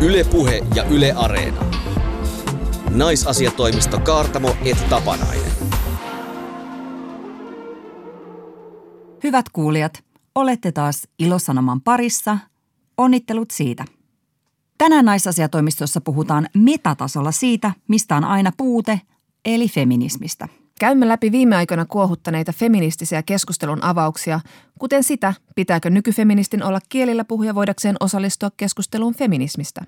Ylepuhe ja Yle Areena. Naisasiatoimisto Kaartamo et Tapanainen. Hyvät kuulijat, olette taas Ilosanoman parissa. Onnittelut siitä. Tänään naisasiatoimistossa puhutaan metatasolla siitä, mistä on aina puute, eli feminismistä. Käymme läpi viime aikoina kuohuttaneita feministisiä keskustelun avauksia, kuten sitä, pitääkö nykyfeministin olla kielillä puhuja voidakseen osallistua keskusteluun feminismistä.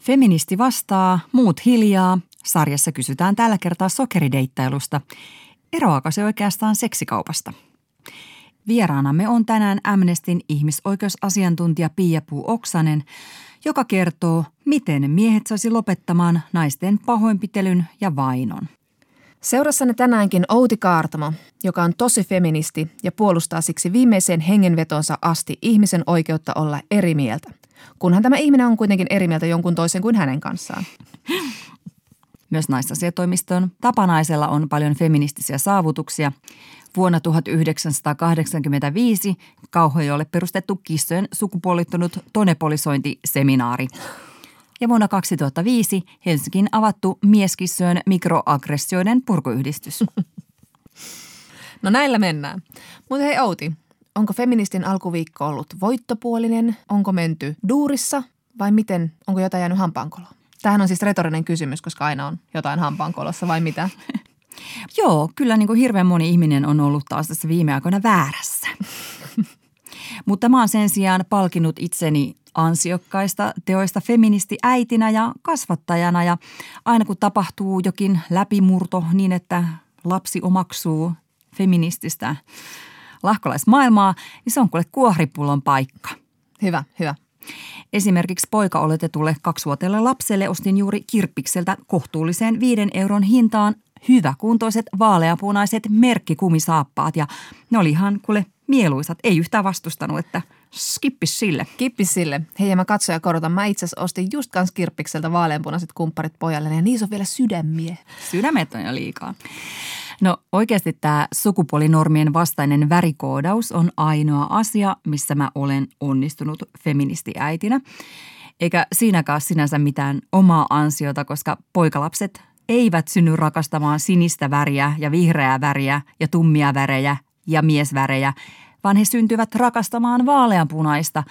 Feministi vastaa, muut hiljaa. Sarjassa kysytään tällä kertaa sokerideittailusta. Eroako se oikeastaan seksikaupasta? Vieraanamme on tänään Amnestin ihmisoikeusasiantuntija Pia Puu Oksanen, joka kertoo, miten miehet saisi lopettamaan naisten pahoinpitelyn ja vainon. Seurassanne tänäänkin Outi Kaartamo, joka on tosi feministi ja puolustaa siksi viimeiseen hengenvetonsa asti ihmisen oikeutta olla eri mieltä. Kunhan tämä ihminen on kuitenkin eri mieltä jonkun toisen kuin hänen kanssaan. Myös naisasiatoimiston Tapanaisella on paljon feministisiä saavutuksia. Vuonna 1985 Kauhojolle perustettu kissojen sukupuolittunut tonepolisointiseminaari. Ja vuonna 2005 Helsinkiin avattu mieskissojen mikroaggressioiden purkuyhdistys. No näillä mennään. Mutta hei Outi, onko feministin alkuviikko ollut voittopuolinen? Onko menty duurissa vai miten? Onko jotain jäänyt hampaankoloon? Tämähän on siis retorinen kysymys, koska aina on jotain hampaankolossa vai mitä? Joo, kyllä niin kuin hirveän moni ihminen on ollut taas tässä viime aikoina väärässä. Mutta mä oon sen sijaan palkinut itseni ansiokkaista teoista feministi äitinä ja kasvattajana ja aina kun tapahtuu jokin läpimurto niin, että lapsi omaksuu feminististä lahkolaismaailmaa, niin se on kuule kuohripullon paikka. Hyvä, hyvä. Esimerkiksi poika oletetulle kaksivuotiaalle lapselle ostin juuri kirppikseltä kohtuulliseen viiden euron hintaan hyväkuntoiset vaaleapunaiset merkkikumisaappaat ja ne oli ihan kuule mieluisat. Ei yhtään vastustanut, että skippis sille. Kippis sille. Hei ja mä katsoja korotan. Mä itse asiassa ostin just kans kirppikseltä vaaleanpunaiset kumpparit pojalle ja niissä on vielä sydämiä. Sydämet on jo liikaa. No oikeasti tämä sukupuolinormien vastainen värikoodaus on ainoa asia, missä mä olen onnistunut feministiäitinä. Eikä siinäkään sinänsä mitään omaa ansiota, koska poikalapset eivät synny rakastamaan sinistä väriä ja vihreää väriä ja tummia värejä ja miesvärejä, vaan he syntyvät rakastamaan vaaleanpunaista.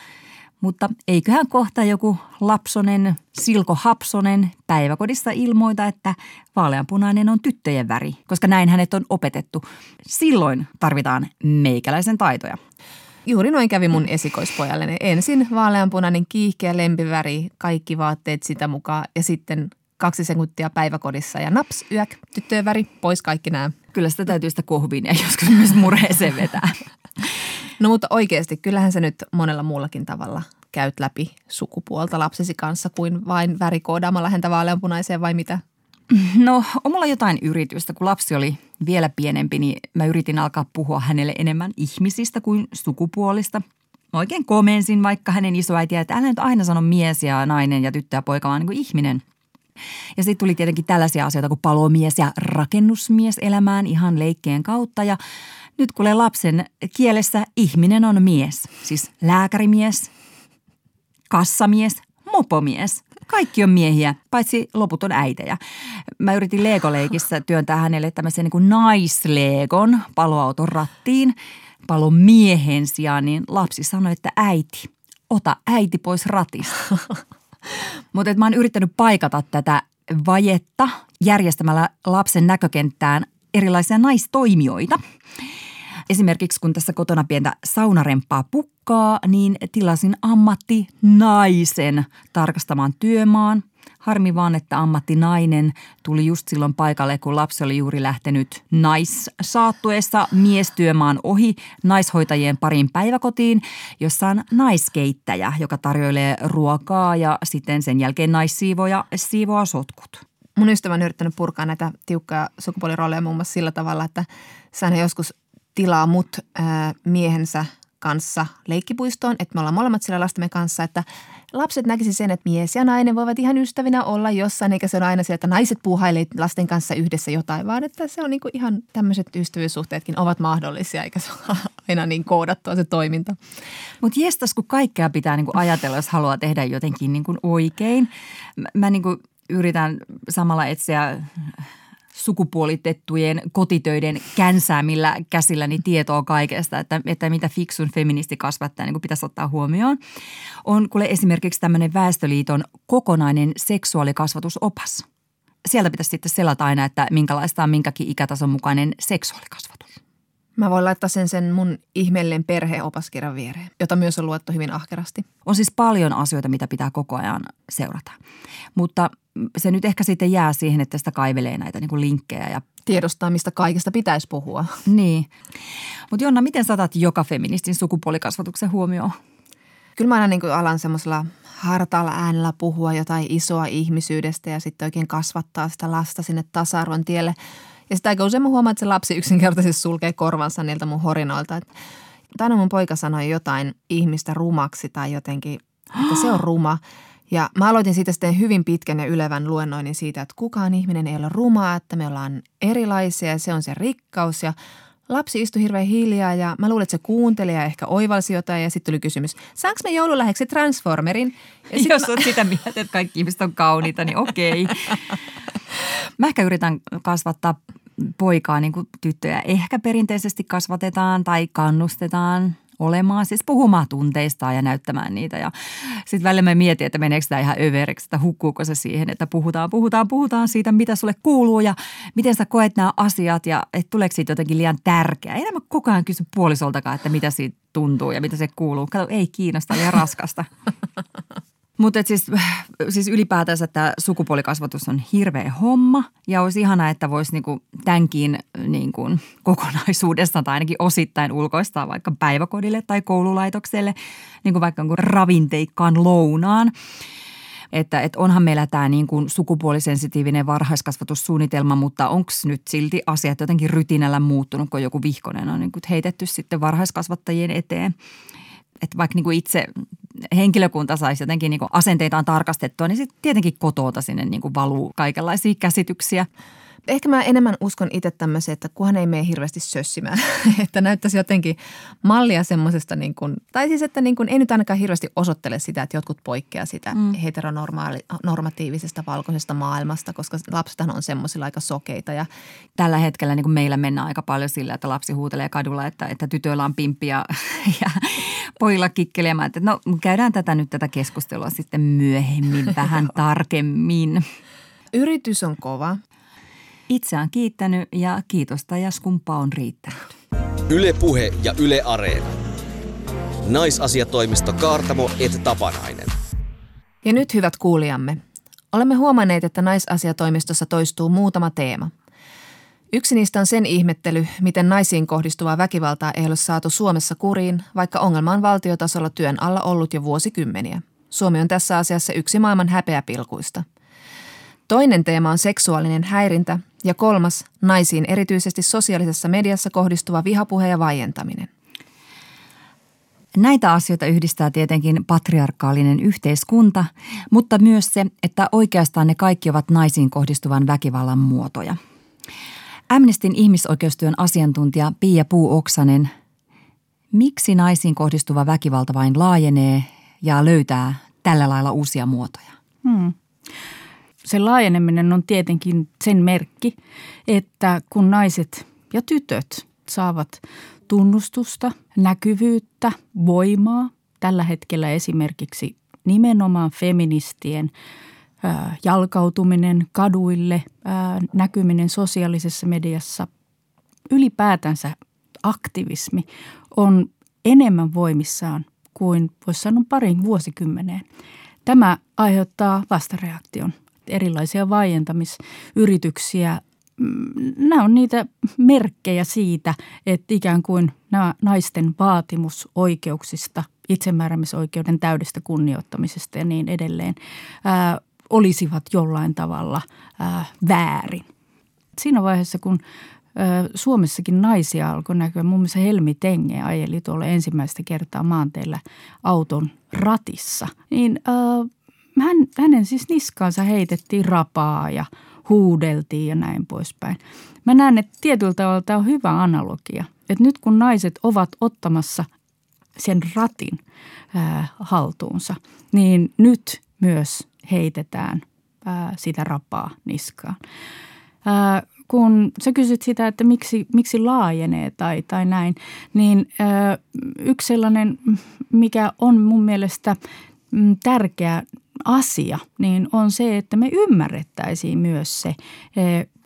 Mutta eiköhän kohta joku lapsonen Silko Hapsonen päiväkodissa ilmoita, että vaaleanpunainen on tyttöjen väri, koska näin hänet on opetettu. Silloin tarvitaan meikäläisen taitoja. Juuri noin kävi mun esikoispojalle. Ensin vaaleanpunainen kiihkeä lempiväri, kaikki vaatteet sitä mukaan ja sitten kaksi sekuntia päiväkodissa ja naps, yök, tyttöjen väri, pois kaikki nämä. Kyllä sitä täytyy sitä kohviin ja joskus myös murheeseen vetää. No mutta oikeasti, kyllähän se nyt monella muullakin tavalla käyt läpi sukupuolta lapsesi kanssa kuin vain värikoodaamalla häntä vaaleanpunaiseen vai mitä? No, on mulla jotain yritystä. Kun lapsi oli vielä pienempi, niin mä yritin alkaa puhua hänelle enemmän ihmisistä kuin sukupuolista. Mä oikein komensin vaikka hänen isoäitiä, että älä nyt aina sano mies ja nainen ja tyttö ja poika, vaan niin kuin ihminen – ja sitten tuli tietenkin tällaisia asioita kuin palomies ja rakennusmies elämään ihan leikkeen kautta. Ja nyt kuule lapsen kielessä ihminen on mies, siis lääkärimies, kassamies, mopomies. Kaikki on miehiä, paitsi loput on äitejä. Mä yritin Lego-leikissä työntää hänelle tämmöisen niin kuin naislegon paloauton rattiin palon miehen sijaan, niin lapsi sanoi, että äiti, ota äiti pois ratista. Mutta mä oon yrittänyt paikata tätä vajetta järjestämällä lapsen näkökenttään erilaisia naistoimijoita. Esimerkiksi kun tässä kotona pientä saunarempaa pukkaa, niin tilasin ammatti naisen tarkastamaan työmaan – Harmi vaan, että ammattinainen tuli just silloin paikalle, kun lapsi oli juuri lähtenyt naissaattuessa miestyömaan ohi naishoitajien parin päiväkotiin, jossa on naiskeittäjä, joka tarjoilee ruokaa ja sitten sen jälkeen naissiivoja siivoaa sotkut. Mun ystävä on yrittänyt purkaa näitä tiukkaa sukupuolirooleja muun muassa sillä tavalla, että hän joskus tilaa mut ää, miehensä kanssa leikkipuistoon, että me ollaan molemmat siellä lastemme kanssa, että lapset näkisi sen, että mies ja nainen voivat ihan ystävinä olla jossain, eikä se ole aina se, että naiset puuhailee lasten kanssa yhdessä jotain, vaan että se on niin kuin ihan tämmöiset ystävyyssuhteetkin ovat mahdollisia, eikä se ole aina niin koodattua se toiminta. Mutta jestas, kun kaikkea pitää niinku ajatella, jos haluaa tehdä jotenkin niinku oikein. Mä, mä niinku yritän samalla etsiä sukupuolitettujen kotitöiden känsäämillä käsilläni tietoa kaikesta, että, että mitä fiksun feministikasvattaja niin pitäisi ottaa huomioon. On kuule esimerkiksi tämmöinen Väestöliiton kokonainen seksuaalikasvatusopas. Sieltä pitäisi sitten selata aina, että minkälaista on minkäkin ikätason mukainen seksuaalikasvatus. Mä voin laittaa sen sen mun ihmeellinen perheopaskirjan viereen, jota myös on luettu hyvin ahkerasti. On siis paljon asioita, mitä pitää koko ajan seurata. Mutta se nyt ehkä sitten jää siihen, että sitä kaivelee näitä niin kuin linkkejä ja Tiedostaa, mistä kaikesta pitäisi puhua. Niin. Mutta Jonna, miten saatat joka feministin sukupuolikasvatuksen huomioon? Kyllä mä aina niin kuin alan semmoisella hartaalla äänellä puhua jotain isoa ihmisyydestä ja sitten oikein kasvattaa sitä lasta sinne tasa-arvon tielle. Ja sitä aika usein mä huomaan, että se lapsi yksinkertaisesti sulkee korvansa niiltä mun horinoilta. Tänään mun poika sanoi jotain ihmistä rumaksi tai jotenkin, että se on ruma. Ja mä aloitin siitä sitten hyvin pitkän ja ylevän luennoinnin siitä, että kukaan ihminen ei ole rumaa, että me ollaan erilaisia ja se on se rikkaus. Ja lapsi istui hirveän hiljaa ja mä luulen, että se kuunteli ja ehkä oivalsi jotain ja sitten tuli kysymys, saanko me joululäheksi Transformerin? Ja Jos mä... sitä mieltä, että kaikki ihmiset on kauniita, niin okei. Mä ehkä yritän kasvattaa poikaa niin kuin tyttöjä ehkä perinteisesti kasvatetaan tai kannustetaan olemaan, siis puhumaan tunteistaan ja näyttämään niitä. Ja sitten välillä mä mietin, että meneekö tämä ihan överiksi, että hukkuuko se siihen, että puhutaan, puhutaan, puhutaan siitä, mitä sulle kuuluu ja miten sä koet nämä asiat ja että tuleeko siitä jotenkin liian tärkeää. Enää mä koko ajan kysy puolisoltakaan, että mitä siitä tuntuu ja mitä se kuuluu. Kato, ei kiinnosta, liian raskasta. Mutta siis, siis ylipäätänsä tämä sukupuolikasvatus on hirveä homma ja olisi ihana, että voisi niinku tämänkin niinku kokonaisuudessaan tai ainakin osittain ulkoistaa vaikka päiväkodille tai koululaitokselle, niin kuin vaikka niinku ravinteikkaan lounaan. Että, että onhan meillä tämä niin kuin sukupuolisensitiivinen varhaiskasvatussuunnitelma, mutta onko nyt silti asiat jotenkin rytinällä muuttunut, kun joku vihkonen on niin kuin heitetty sitten varhaiskasvattajien eteen että vaikka niin kuin itse henkilökunta saisi jotenkin niin asenteitaan tarkastettua, niin sitten tietenkin kotoota sinne niin kuin valuu kaikenlaisia käsityksiä. Ehkä mä enemmän uskon itse tämmöiseen, että kunhan ei mene hirveästi sössimään. että näyttäisi jotenkin mallia semmoisesta, niin kuin, tai siis että niin kuin, ei nyt ainakaan hirveästi osoittele sitä, että jotkut poikkeaa sitä mm. heteronormatiivisesta valkoisesta maailmasta, koska lapsethan on semmoisilla aika sokeita. Ja Tällä hetkellä niin kuin meillä mennään aika paljon sillä, että lapsi huutelee kadulla, että, että tytöillä on pimppi ja, ja pojilla kikkelemään. Että no käydään tätä nyt tätä keskustelua sitten myöhemmin vähän tarkemmin. Yritys on kova. Itse on kiittänyt ja kiitosta ja skumpa on riittänyt. Yle Puhe ja Yle Areena. Naisasiatoimisto Kaartamo et Tapanainen. Ja nyt hyvät kuulijamme. Olemme huomanneet, että naisasiatoimistossa toistuu muutama teema. Yksi niistä on sen ihmettely, miten naisiin kohdistuvaa väkivaltaa ei ole saatu Suomessa kuriin, vaikka ongelma on valtiotasolla työn alla ollut jo vuosikymmeniä. Suomi on tässä asiassa yksi maailman häpeäpilkuista – Toinen teema on seksuaalinen häirintä ja kolmas naisiin erityisesti sosiaalisessa mediassa kohdistuva vihapuhe ja vaientaminen. Näitä asioita yhdistää tietenkin patriarkaalinen yhteiskunta, mutta myös se, että oikeastaan ne kaikki ovat naisiin kohdistuvan väkivallan muotoja. Amnestin ihmisoikeustyön asiantuntija Pia Puu-Oksanen, miksi naisiin kohdistuva väkivalta vain laajenee ja löytää tällä lailla uusia muotoja? Hmm se laajeneminen on tietenkin sen merkki, että kun naiset ja tytöt saavat tunnustusta, näkyvyyttä, voimaa, tällä hetkellä esimerkiksi nimenomaan feministien jalkautuminen kaduille, näkyminen sosiaalisessa mediassa, ylipäätänsä aktivismi on enemmän voimissaan kuin voisi sanoa parin vuosikymmeneen. Tämä aiheuttaa vastareaktion – erilaisia vaientamisyrityksiä. Mm, nämä on niitä merkkejä siitä, että ikään kuin nämä naisten vaatimus oikeuksista, itsemääräämisoikeuden täydestä kunnioittamisesta ja niin edelleen ää, olisivat jollain tavalla ää, väärin. Siinä vaiheessa, kun Suomessakin naisia alkoi näkyä. Muun muassa Helmi Tenge ajeli tuolla ensimmäistä kertaa maanteillä auton ratissa. Niin äh, hän, hänen siis niskaansa heitettiin rapaa ja huudeltiin ja näin poispäin. Mä näen, että tietyllä tavalla tämä on hyvä analogia. Että nyt kun naiset ovat ottamassa sen ratin ää, haltuunsa, niin nyt myös heitetään ää, sitä rapaa niskaan. Ää, kun sä kysyt sitä, että miksi, miksi laajenee tai, tai näin, niin ää, yksi sellainen, mikä on mun mielestä mm, tärkeä asia, niin on se, että me ymmärrettäisiin myös se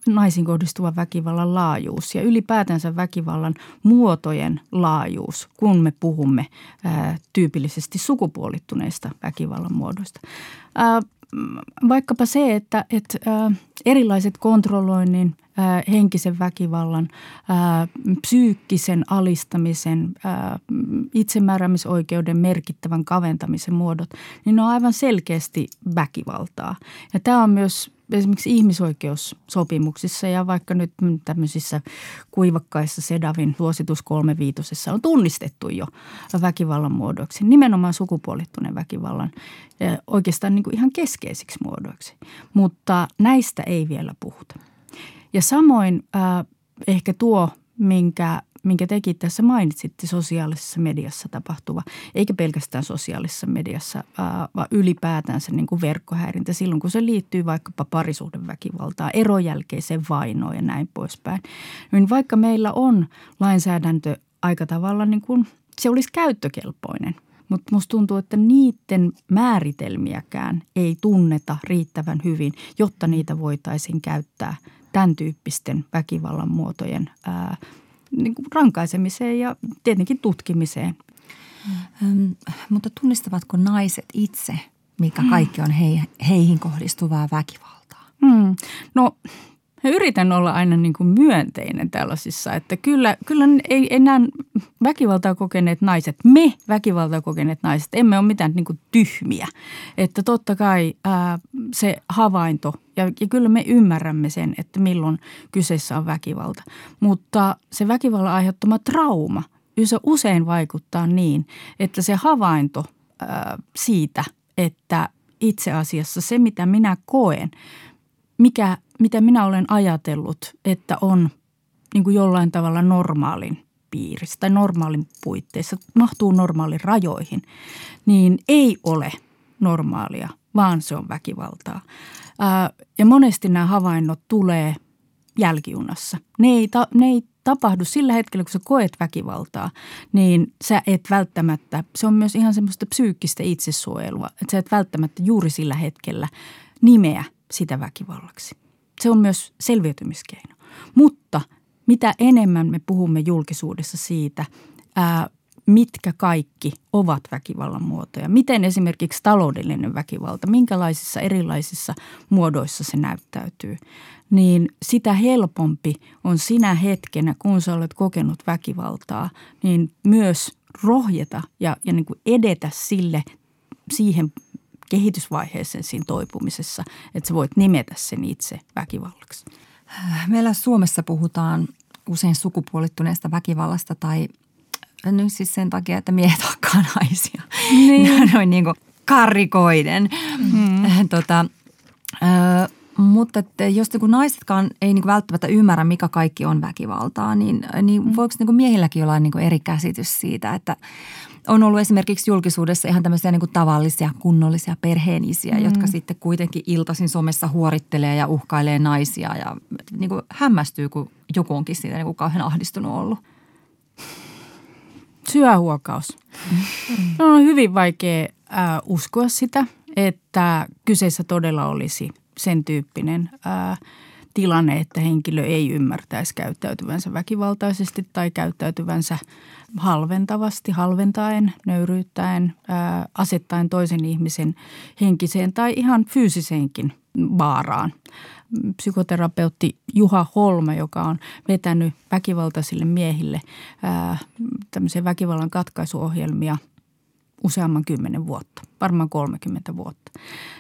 naisiin kohdistuvan väkivallan laajuus ja ylipäätänsä väkivallan muotojen laajuus, kun me puhumme ää, tyypillisesti sukupuolittuneista väkivallan muodoista. Vaikkapa se, että, että erilaiset kontrolloinnin, henkisen väkivallan, psyykkisen alistamisen, ää, itsemääräämisoikeuden merkittävän kaventamisen muodot, niin ne on aivan selkeästi väkivaltaa. Ja tämä on myös esimerkiksi ihmisoikeussopimuksissa ja vaikka nyt tämmöisissä kuivakkaissa Sedavin suositus kolmeviitosessa on tunnistettu jo väkivallan muodoksi, nimenomaan sukupuolittuneen väkivallan oikeastaan niin kuin ihan keskeisiksi muodoiksi. Mutta näistä ei vielä puhuta. Ja samoin äh, ehkä tuo, minkä minkä tekin tässä mainitsitte sosiaalisessa mediassa tapahtuva, eikä pelkästään sosiaalisessa mediassa, vaan ylipäätänsä niin kuin verkkohäirintä silloin, kun se liittyy vaikkapa parisuhdeväkivaltaan, erojälkeiseen vainoon ja näin poispäin. Niin vaikka meillä on lainsäädäntö aika tavalla niin kuin se olisi käyttökelpoinen, mutta musta tuntuu, että niiden määritelmiäkään ei tunneta riittävän hyvin, jotta niitä voitaisiin käyttää tämän tyyppisten väkivallan muotojen ää, niin kuin rankaisemiseen ja tietenkin tutkimiseen. Mm. mutta tunnistavatko naiset itse, mikä kaikki on hei, heihin kohdistuvaa väkivaltaa? Mm. No Mä yritän olla aina niin kuin myönteinen tällaisissa, että kyllä, kyllä ei enää väkivaltaa kokeneet naiset, me väkivaltaa kokeneet naiset, emme ole mitään niin kuin tyhmiä. Että totta kai ää, se havainto, ja, ja kyllä me ymmärrämme sen, että milloin kyseessä on väkivalta. Mutta se väkivallan aiheuttama trauma usein vaikuttaa niin, että se havainto ää, siitä, että itse asiassa se, mitä minä koen, mikä mitä minä olen ajatellut, että on niin kuin jollain tavalla normaalin piirissä tai normaalin puitteissa, mahtuu normaalin rajoihin, niin ei ole normaalia, vaan se on väkivaltaa. Ää, ja monesti nämä havainnot tulee jälkijunassa. Ne ei, ta, ne ei tapahdu sillä hetkellä, kun sä koet väkivaltaa, niin sä et välttämättä, se on myös ihan semmoista psyykkistä itsesuojelua, että sä et välttämättä juuri sillä hetkellä nimeä sitä väkivallaksi. Se on myös selviytymiskeino. Mutta mitä enemmän me puhumme julkisuudessa siitä, ää, mitkä kaikki ovat väkivallan muotoja. Miten esimerkiksi taloudellinen väkivalta, minkälaisissa erilaisissa muodoissa se näyttäytyy. Niin sitä helpompi on sinä hetkenä, kun sä olet kokenut väkivaltaa, niin myös rohjeta ja, ja niin kuin edetä sille siihen kehitysvaiheeseen siinä toipumisessa, että sä voit nimetä sen itse väkivallaksi? Meillä Suomessa puhutaan usein sukupuolittuneesta väkivallasta tai nyt siis sen takia, että miehet hakkaa naisia. Niin. Noin niin kuin karrikoiden. Mm. Tota, ö, mutta että jos niin naisetkaan ei niin välttämättä ymmärrä, mikä kaikki on väkivaltaa, niin, niin mm. voiko niin miehilläkin olla niin eri käsitys siitä, että on ollut esimerkiksi julkisuudessa ihan tämmöisiä niin kuin tavallisia, kunnollisia perheenisiä, mm. jotka sitten kuitenkin iltaisin somessa huorittelee ja uhkailee naisia ja niin kuin hämmästyy, kun joku onkin siitä niin kuin kauhean ahdistunut ollut. Syöhuokaus. Mm. On hyvin vaikea äh, uskoa sitä, että kyseessä todella olisi sen tyyppinen äh, tilanne, että henkilö ei ymmärtäisi käyttäytyvänsä väkivaltaisesti tai käyttäytyvänsä halventavasti, halventaen, nöyryyttäen, asettaen toisen ihmisen henkiseen tai ihan fyysiseenkin vaaraan. Psykoterapeutti Juha Holma, joka on vetänyt väkivaltaisille miehille ää, tämmöisiä väkivallan katkaisuohjelmia useamman kymmenen vuotta, varmaan 30 vuotta,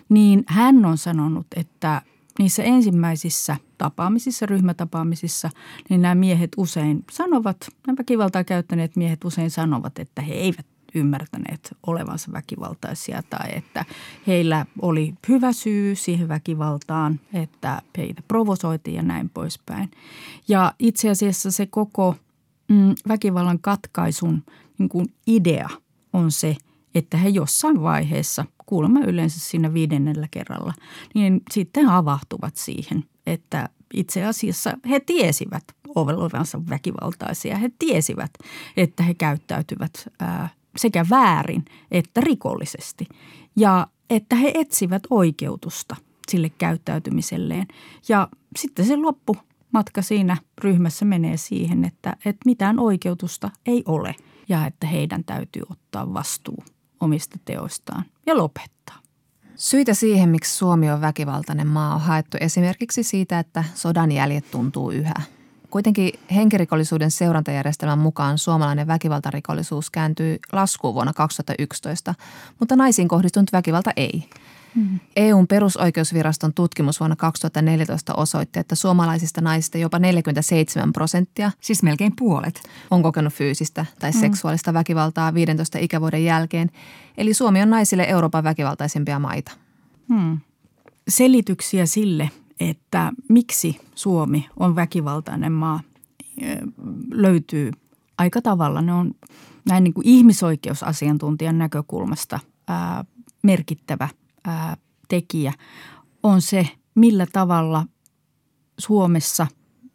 niin hän on sanonut, että niissä ensimmäisissä tapaamisissa, ryhmätapaamisissa, niin nämä miehet usein sanovat, nämä väkivaltaa käyttäneet miehet usein sanovat, että he eivät ymmärtäneet olevansa väkivaltaisia tai että heillä oli hyvä syy siihen väkivaltaan, että heitä provosoitiin ja näin poispäin. Ja itse asiassa se koko mm, väkivallan katkaisun niin kuin idea on se, että he jossain vaiheessa, kuulemma yleensä siinä viidennellä kerralla, niin sitten avahtuvat siihen, että itse asiassa he tiesivät olevansa väkivaltaisia. He tiesivät, että he käyttäytyvät ää, sekä väärin että rikollisesti ja että he etsivät oikeutusta sille käyttäytymiselleen. Ja sitten se loppumatka siinä ryhmässä menee siihen, että, että mitään oikeutusta ei ole ja että heidän täytyy ottaa vastuu omista teoistaan ja lopettaa. Syitä siihen, miksi Suomi on väkivaltainen maa, on haettu esimerkiksi siitä, että sodan jäljet tuntuu yhä – Kuitenkin henkirikollisuuden seurantajärjestelmän mukaan suomalainen väkivaltarikollisuus kääntyy laskuun vuonna 2011, mutta naisiin kohdistunut väkivalta ei. Hmm. EUn perusoikeusviraston tutkimus vuonna 2014 osoitti, että suomalaisista naisista jopa 47 prosenttia, siis melkein puolet, on kokenut fyysistä tai hmm. seksuaalista väkivaltaa 15 ikävuoden jälkeen. Eli Suomi on naisille Euroopan väkivaltaisimpia maita. Hmm. Selityksiä sille, että miksi Suomi on väkivaltainen maa, löytyy aika tavalla. Ne on näin niin kuin ihmisoikeusasiantuntijan näkökulmasta ää, merkittävä tekijä on se, millä tavalla Suomessa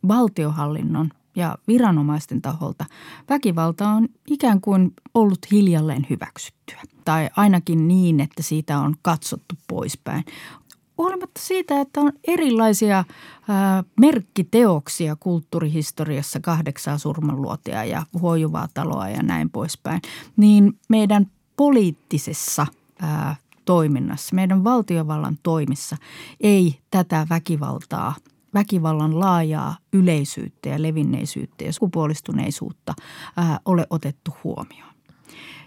valtiohallinnon ja viranomaisten taholta väkivalta on ikään kuin ollut hiljalleen hyväksyttyä. Tai ainakin niin, että siitä on katsottu poispäin huolimatta siitä, että on erilaisia ää, merkkiteoksia kulttuurihistoriassa, kahdeksaa surmanluotia ja huojuvaa taloa ja näin poispäin, niin meidän poliittisessa ää, toiminnassa, meidän valtiovallan toimissa ei tätä väkivaltaa, väkivallan laajaa yleisyyttä ja levinneisyyttä ja sukupuolistuneisuutta ää, ole otettu huomioon.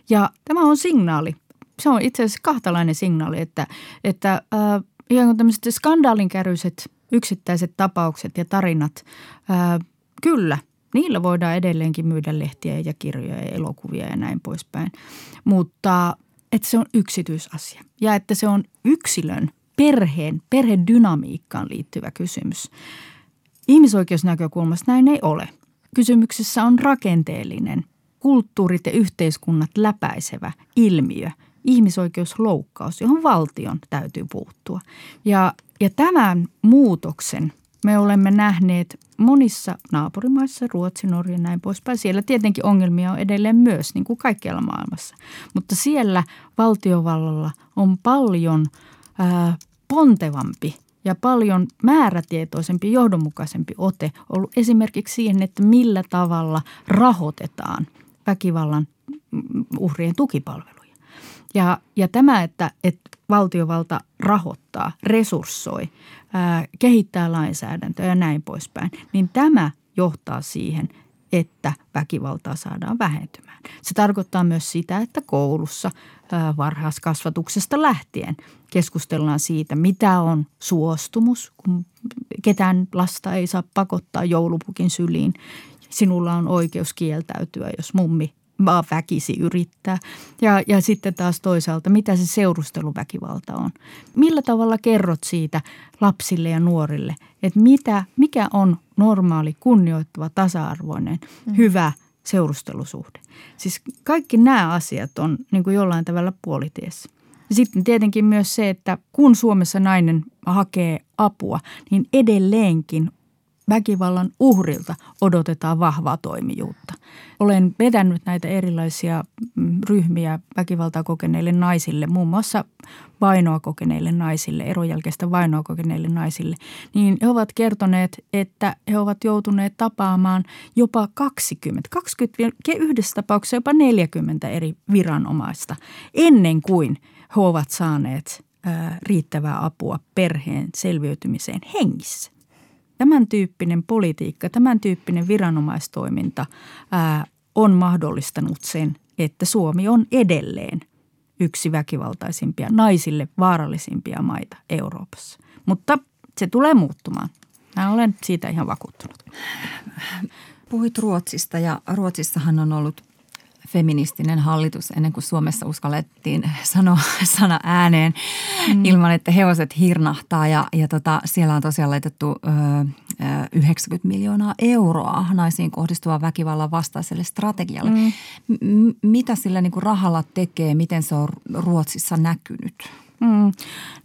Ja tämä on signaali. Se on itse asiassa kahtalainen signaali, että, että ää, ikään kuin tämmöiset skandaalinkäryset yksittäiset tapaukset ja tarinat, ää, kyllä, niillä voidaan edelleenkin myydä lehtiä ja kirjoja ja elokuvia ja näin poispäin. Mutta että se on yksityisasia ja että se on yksilön, perheen, perhedynamiikkaan liittyvä kysymys. Ihmisoikeusnäkökulmasta näin ei ole. Kysymyksessä on rakenteellinen, kulttuurit ja yhteiskunnat läpäisevä ilmiö – ihmisoikeusloukkaus, johon valtion täytyy puuttua. Ja, ja tämän muutoksen me olemme nähneet monissa naapurimaissa, Ruotsi, Norja ja näin poispäin. Siellä tietenkin ongelmia on edelleen myös, niin kuin kaikkialla maailmassa. Mutta siellä valtiovallalla on paljon ää, pontevampi ja paljon määrätietoisempi, johdonmukaisempi ote ollut esimerkiksi siihen, että millä tavalla rahoitetaan väkivallan uhrien tukipalvelu. Ja, ja tämä, että, että valtiovalta rahoittaa, resurssoi, ää, kehittää lainsäädäntöä ja näin poispäin, niin tämä johtaa siihen, että väkivaltaa saadaan vähentymään. Se tarkoittaa myös sitä, että koulussa varhaiskasvatuksesta lähtien keskustellaan siitä, mitä on suostumus, kun ketään lasta ei saa pakottaa joulupukin syliin. Sinulla on oikeus kieltäytyä, jos mummi vaan väkisi yrittää. Ja, ja sitten taas toisaalta, mitä se seurusteluväkivalta on. Millä tavalla kerrot siitä lapsille ja nuorille, että mitä, mikä on normaali, kunnioittava, tasa-arvoinen, mm. hyvä seurustelusuhde. Siis kaikki nämä asiat on niin kuin jollain tavalla puolitiessä. Sitten tietenkin myös se, että kun Suomessa nainen hakee apua, niin edelleenkin väkivallan uhrilta odotetaan vahvaa toimijuutta. Olen vetänyt näitä erilaisia mm, ryhmiä väkivaltaa kokeneille naisille, muun muassa vainoa kokeneille naisille, erojälkeistä vainoa kokeneille naisille, niin he ovat kertoneet, että he ovat joutuneet tapaamaan jopa 20, 20 yhdessä tapauksessa jopa 40 eri viranomaista ennen kuin he ovat saaneet riittävää apua perheen selviytymiseen hengissä tämän tyyppinen politiikka, tämän tyyppinen viranomaistoiminta ää, on mahdollistanut sen, että Suomi on edelleen yksi väkivaltaisimpia, naisille vaarallisimpia maita Euroopassa. Mutta se tulee muuttumaan. Mä olen siitä ihan vakuuttunut. Puhuit Ruotsista ja Ruotsissahan on ollut feministinen hallitus ennen kuin Suomessa uskallettiin sanoa sana ääneen mm. ilman, että hevoset hirnahtaa. Ja, ja tota, siellä on tosiaan laitettu ö, 90 miljoonaa euroa naisiin kohdistuvan väkivallan vastaiselle strategialle. Mm. M- mitä sillä niin kuin rahalla tekee, miten se on Ruotsissa näkynyt? Mm.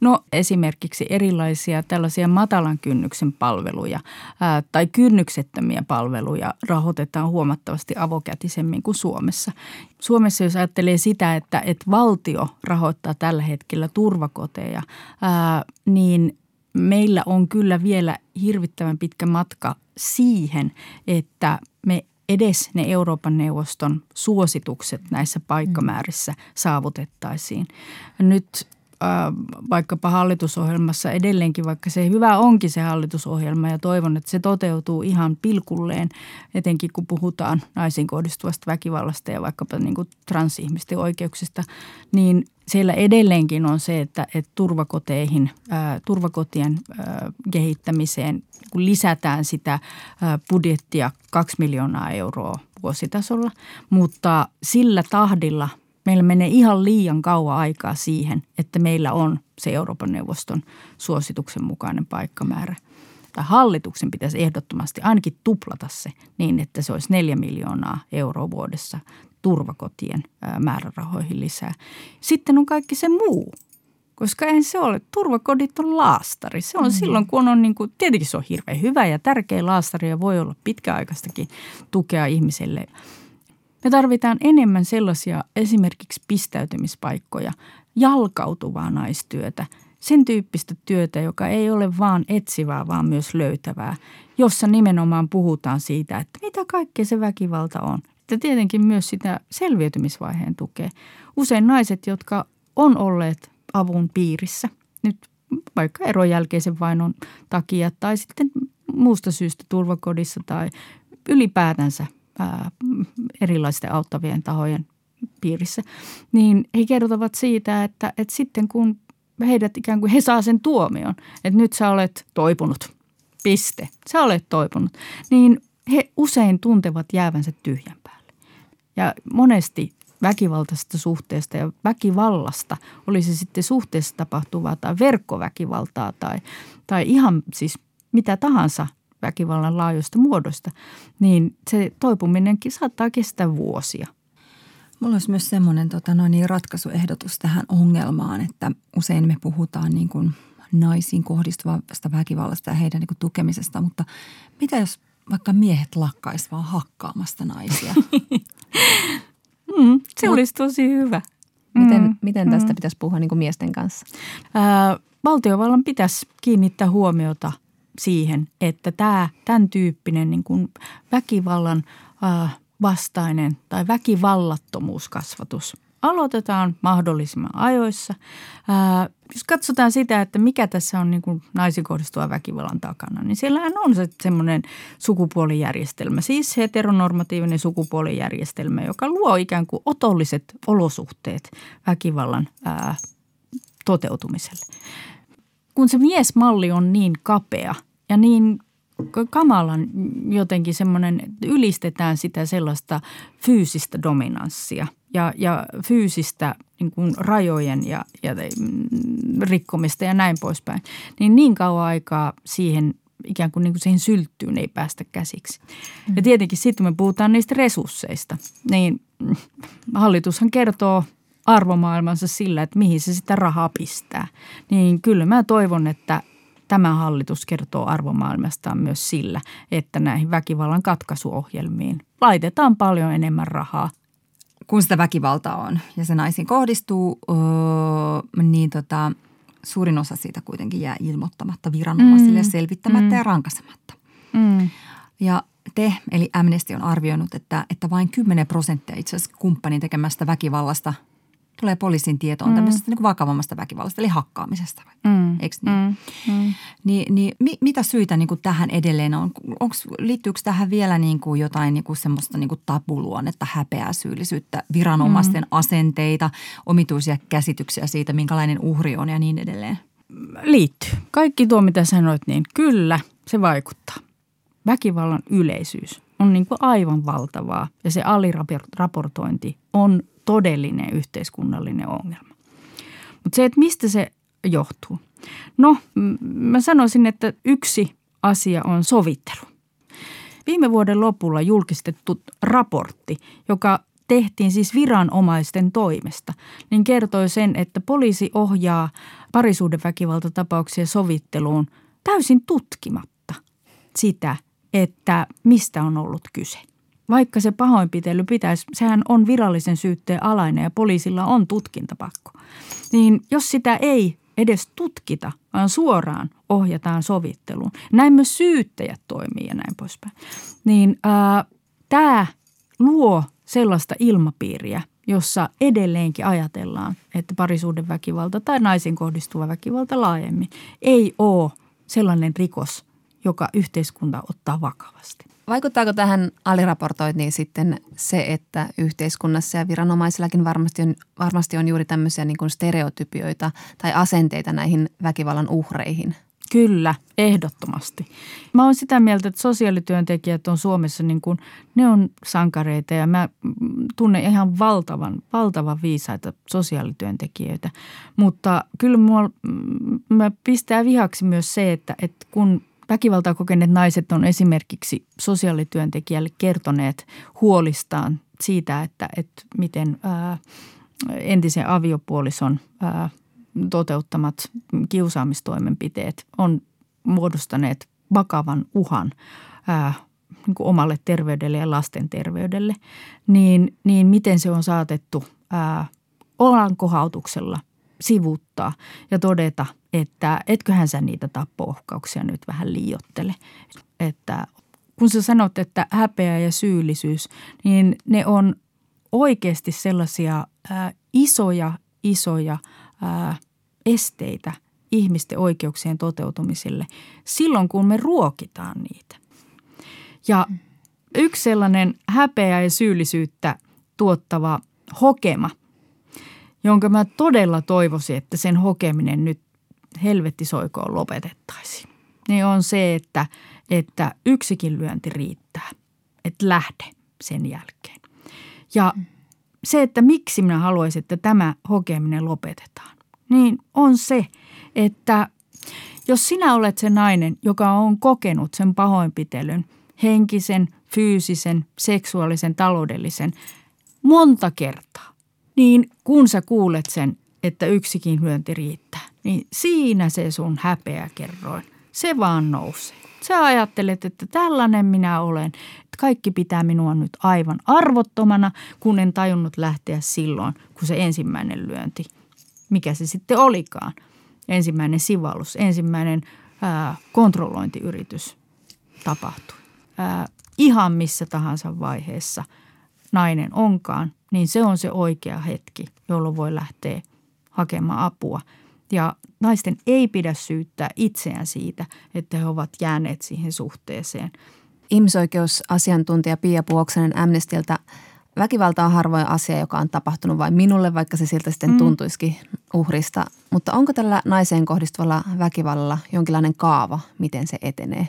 No esimerkiksi erilaisia tällaisia matalan kynnyksen palveluja ää, tai kynnyksettömiä palveluja rahoitetaan huomattavasti avokätisemmin kuin Suomessa. Suomessa jos ajattelee sitä, että, että valtio rahoittaa tällä hetkellä turvakoteja, ää, niin meillä on kyllä vielä hirvittävän pitkä matka siihen, että me edes ne Euroopan neuvoston suositukset näissä paikkamäärissä saavutettaisiin. Nyt vaikkapa hallitusohjelmassa edelleenkin, vaikka se hyvä onkin se hallitusohjelma ja toivon, että se toteutuu ihan pilkulleen, etenkin kun puhutaan naisiin kohdistuvasta väkivallasta ja vaikkapa niin kuin transihmisten oikeuksista, niin siellä edelleenkin on se, että, että turvakoteihin, ää, turvakotien ää, kehittämiseen kun lisätään sitä ää, budjettia 2 miljoonaa euroa vuositasolla, mutta sillä tahdilla – meillä menee ihan liian kauan aikaa siihen, että meillä on se Euroopan neuvoston suosituksen mukainen paikkamäärä. Tai hallituksen pitäisi ehdottomasti ainakin tuplata se niin, että se olisi neljä miljoonaa euroa vuodessa turvakotien määrärahoihin lisää. Sitten on kaikki se muu, koska en se ole. Turvakodit on laastari. Se on mm. silloin, kun on niin kuin, tietenkin se on hirveän hyvä ja tärkeä laastari ja voi olla pitkäaikaistakin tukea ihmiselle – me tarvitaan enemmän sellaisia esimerkiksi pistäytymispaikkoja, jalkautuvaa naistyötä, sen tyyppistä työtä, joka ei ole vaan etsivää, vaan myös löytävää, jossa nimenomaan puhutaan siitä, että mitä kaikkea se väkivalta on. Että tietenkin myös sitä selviytymisvaiheen tukea. Usein naiset, jotka on olleet avun piirissä, nyt vaikka eron jälkeisen vainon takia tai sitten muusta syystä turvakodissa tai ylipäätänsä erilaisten auttavien tahojen piirissä, niin he kertovat siitä, että, että sitten kun heidät ikään kuin he saa sen tuomion, että nyt sä olet toipunut, piste, sä olet toipunut, niin he usein tuntevat jäävänsä tyhjän päälle. Ja monesti väkivaltaisesta suhteesta ja väkivallasta, oli se sitten suhteessa tapahtuvaa tai verkkoväkivaltaa tai, tai ihan siis mitä tahansa väkivallan laajoista muodoista, niin se toipuminenkin saattaa kestää vuosia. Mulla olisi myös semmoinen tota, noin, niin ratkaisuehdotus tähän ongelmaan, että usein me puhutaan niin kuin naisiin kohdistuvasta väkivallasta ja heidän niin kuin tukemisesta, mutta mitä jos vaikka miehet lakkaisi vaan hakkaamasta naisia? mm, se Mut, olisi tosi hyvä. Miten, mm, miten tästä mm. pitäisi puhua niin kuin miesten kanssa? Ää, valtiovallan pitäisi kiinnittää huomiota siihen, että tämä, tämän tyyppinen niin kuin väkivallan vastainen tai väkivallattomuuskasvatus aloitetaan mahdollisimman ajoissa. Ää, jos katsotaan sitä, että mikä tässä on niin kuin naisiin väkivallan takana, niin siellähän on se semmoinen sukupuolijärjestelmä, siis heteronormatiivinen sukupuolijärjestelmä, joka luo ikään kuin otolliset olosuhteet väkivallan ää, toteutumiselle kun se miesmalli on niin kapea ja niin kamalan jotenkin semmoinen, ylistetään sitä sellaista fyysistä dominanssia ja, ja fyysistä niin kuin rajojen ja, ja rikkomista ja näin poispäin, niin niin kauan aikaa siihen ikään kuin, niin kuin siihen sylttyyn ei päästä käsiksi. Mm. Ja tietenkin sitten me puhutaan niistä resursseista, niin hallitushan kertoo – arvomaailmansa sillä, että mihin se sitä rahaa pistää. Niin kyllä mä toivon, että tämä hallitus kertoo arvomaailmastaan myös sillä, että näihin väkivallan katkaisuohjelmiin laitetaan paljon enemmän rahaa. Kun sitä väkivaltaa on ja se naisiin kohdistuu, niin tota, suurin osa siitä kuitenkin jää ilmoittamatta viranomaisille, mm. selvittämättä mm. ja rankasematta. Mm. Ja te, eli Amnesty on arvioinut, että, että vain 10 prosenttia itse asiassa kumppanin tekemästä väkivallasta – tulee poliisin tietoon mm. tämmöisestä niin kuin vakavammasta väkivallasta, eli hakkaamisesta. Mm. Eikö niin? Mm. Mm. Ni, niin mi, mitä syitä niin kuin tähän edelleen on? Onks, liittyykö tähän vielä niin kuin jotain niin kuin semmoista niin kuin tabuluonnetta, häpeää, syyllisyyttä, viranomaisten mm. asenteita, omituisia käsityksiä siitä, minkälainen uhri on ja niin edelleen? liittyy. Kaikki tuo, mitä sanoit, niin kyllä se vaikuttaa. Väkivallan yleisyys on niin kuin aivan valtavaa ja se aliraportointi on todellinen yhteiskunnallinen ongelma. Mutta se, että mistä se johtuu? No, mä sanoisin, että yksi asia on sovittelu. Viime vuoden lopulla julkistettu raportti, joka tehtiin siis viranomaisten toimesta, niin kertoi sen, että poliisi ohjaa parisuudeväkivaltatapauksia sovitteluun täysin tutkimatta sitä, että mistä on ollut kyse. Vaikka se pahoinpitely pitäisi, sehän on virallisen syytteen alainen ja poliisilla on tutkintapakko. Niin jos sitä ei edes tutkita, vaan suoraan ohjataan sovitteluun. Näin myös syyttäjät toimii ja näin poispäin. Niin tämä luo sellaista ilmapiiriä, jossa edelleenkin ajatellaan, että parisuuden väkivalta tai naisiin kohdistuva väkivalta laajemmin ei ole sellainen rikos, joka yhteiskunta ottaa vakavasti. Vaikuttaako tähän aliraportointiin sitten se, että yhteiskunnassa ja viranomaisillakin varmasti on, varmasti on juuri tämmöisiä niin kuin stereotypioita tai asenteita näihin väkivallan uhreihin? Kyllä, ehdottomasti. Mä oon sitä mieltä, että sosiaalityöntekijät on Suomessa niin kuin, ne on sankareita ja mä tunnen ihan valtavan, valtavan viisaita sosiaalityöntekijöitä. Mutta kyllä mua, mä pistää vihaksi myös se, että, että kun väkivaltaa kokeneet naiset on esimerkiksi sosiaalityöntekijälle kertoneet huolistaan siitä, että, että miten ää, entisen aviopuolison ää, toteuttamat kiusaamistoimenpiteet on muodostaneet vakavan uhan ää, niin kuin omalle terveydelle ja lasten terveydelle, niin, niin miten se on saatettu ää, olankohautuksella sivuttaa ja todeta, että etköhän sä niitä tappouhkauksia nyt vähän liiottele. Että kun sä sanot, että häpeä ja syyllisyys, niin ne on oikeasti sellaisia ää, isoja, isoja – ää, esteitä ihmisten oikeuksien toteutumiselle silloin, kun me ruokitaan niitä. Ja yksi sellainen häpeä ja syyllisyyttä tuottava hokema, jonka mä todella toivoisin, että sen hokeminen nyt helvetti soikoon lopetettaisiin, niin on se, että, että yksikin lyönti riittää, että lähde sen jälkeen. Ja se, että miksi minä haluaisin, että tämä hokeminen lopetetaan, niin on se, että jos sinä olet se nainen, joka on kokenut sen pahoinpitelyn, henkisen, fyysisen, seksuaalisen, taloudellisen, monta kertaa, niin kun sä kuulet sen, että yksikin lyönti riittää, niin siinä se sun häpeä kerroin, se vaan nousee. Sä ajattelet, että tällainen minä olen, että kaikki pitää minua nyt aivan arvottomana, kun en tajunnut lähteä silloin, kun se ensimmäinen lyönti, mikä se sitten olikaan, ensimmäinen sivallus, ensimmäinen ää, kontrollointiyritys tapahtui. Ää, ihan missä tahansa vaiheessa nainen onkaan, niin se on se oikea hetki, jolloin voi lähteä hakemaan apua – ja naisten ei pidä syyttää itseään siitä, että he ovat jääneet siihen suhteeseen. Ihmisoikeusasiantuntija Pia Puoksanen Amnestilta. Väkivalta on harvoin asia, joka on tapahtunut vain minulle, vaikka se siltä sitten mm. tuntuisikin uhrista. Mutta onko tällä naiseen kohdistuvalla väkivallalla jonkinlainen kaava, miten se etenee?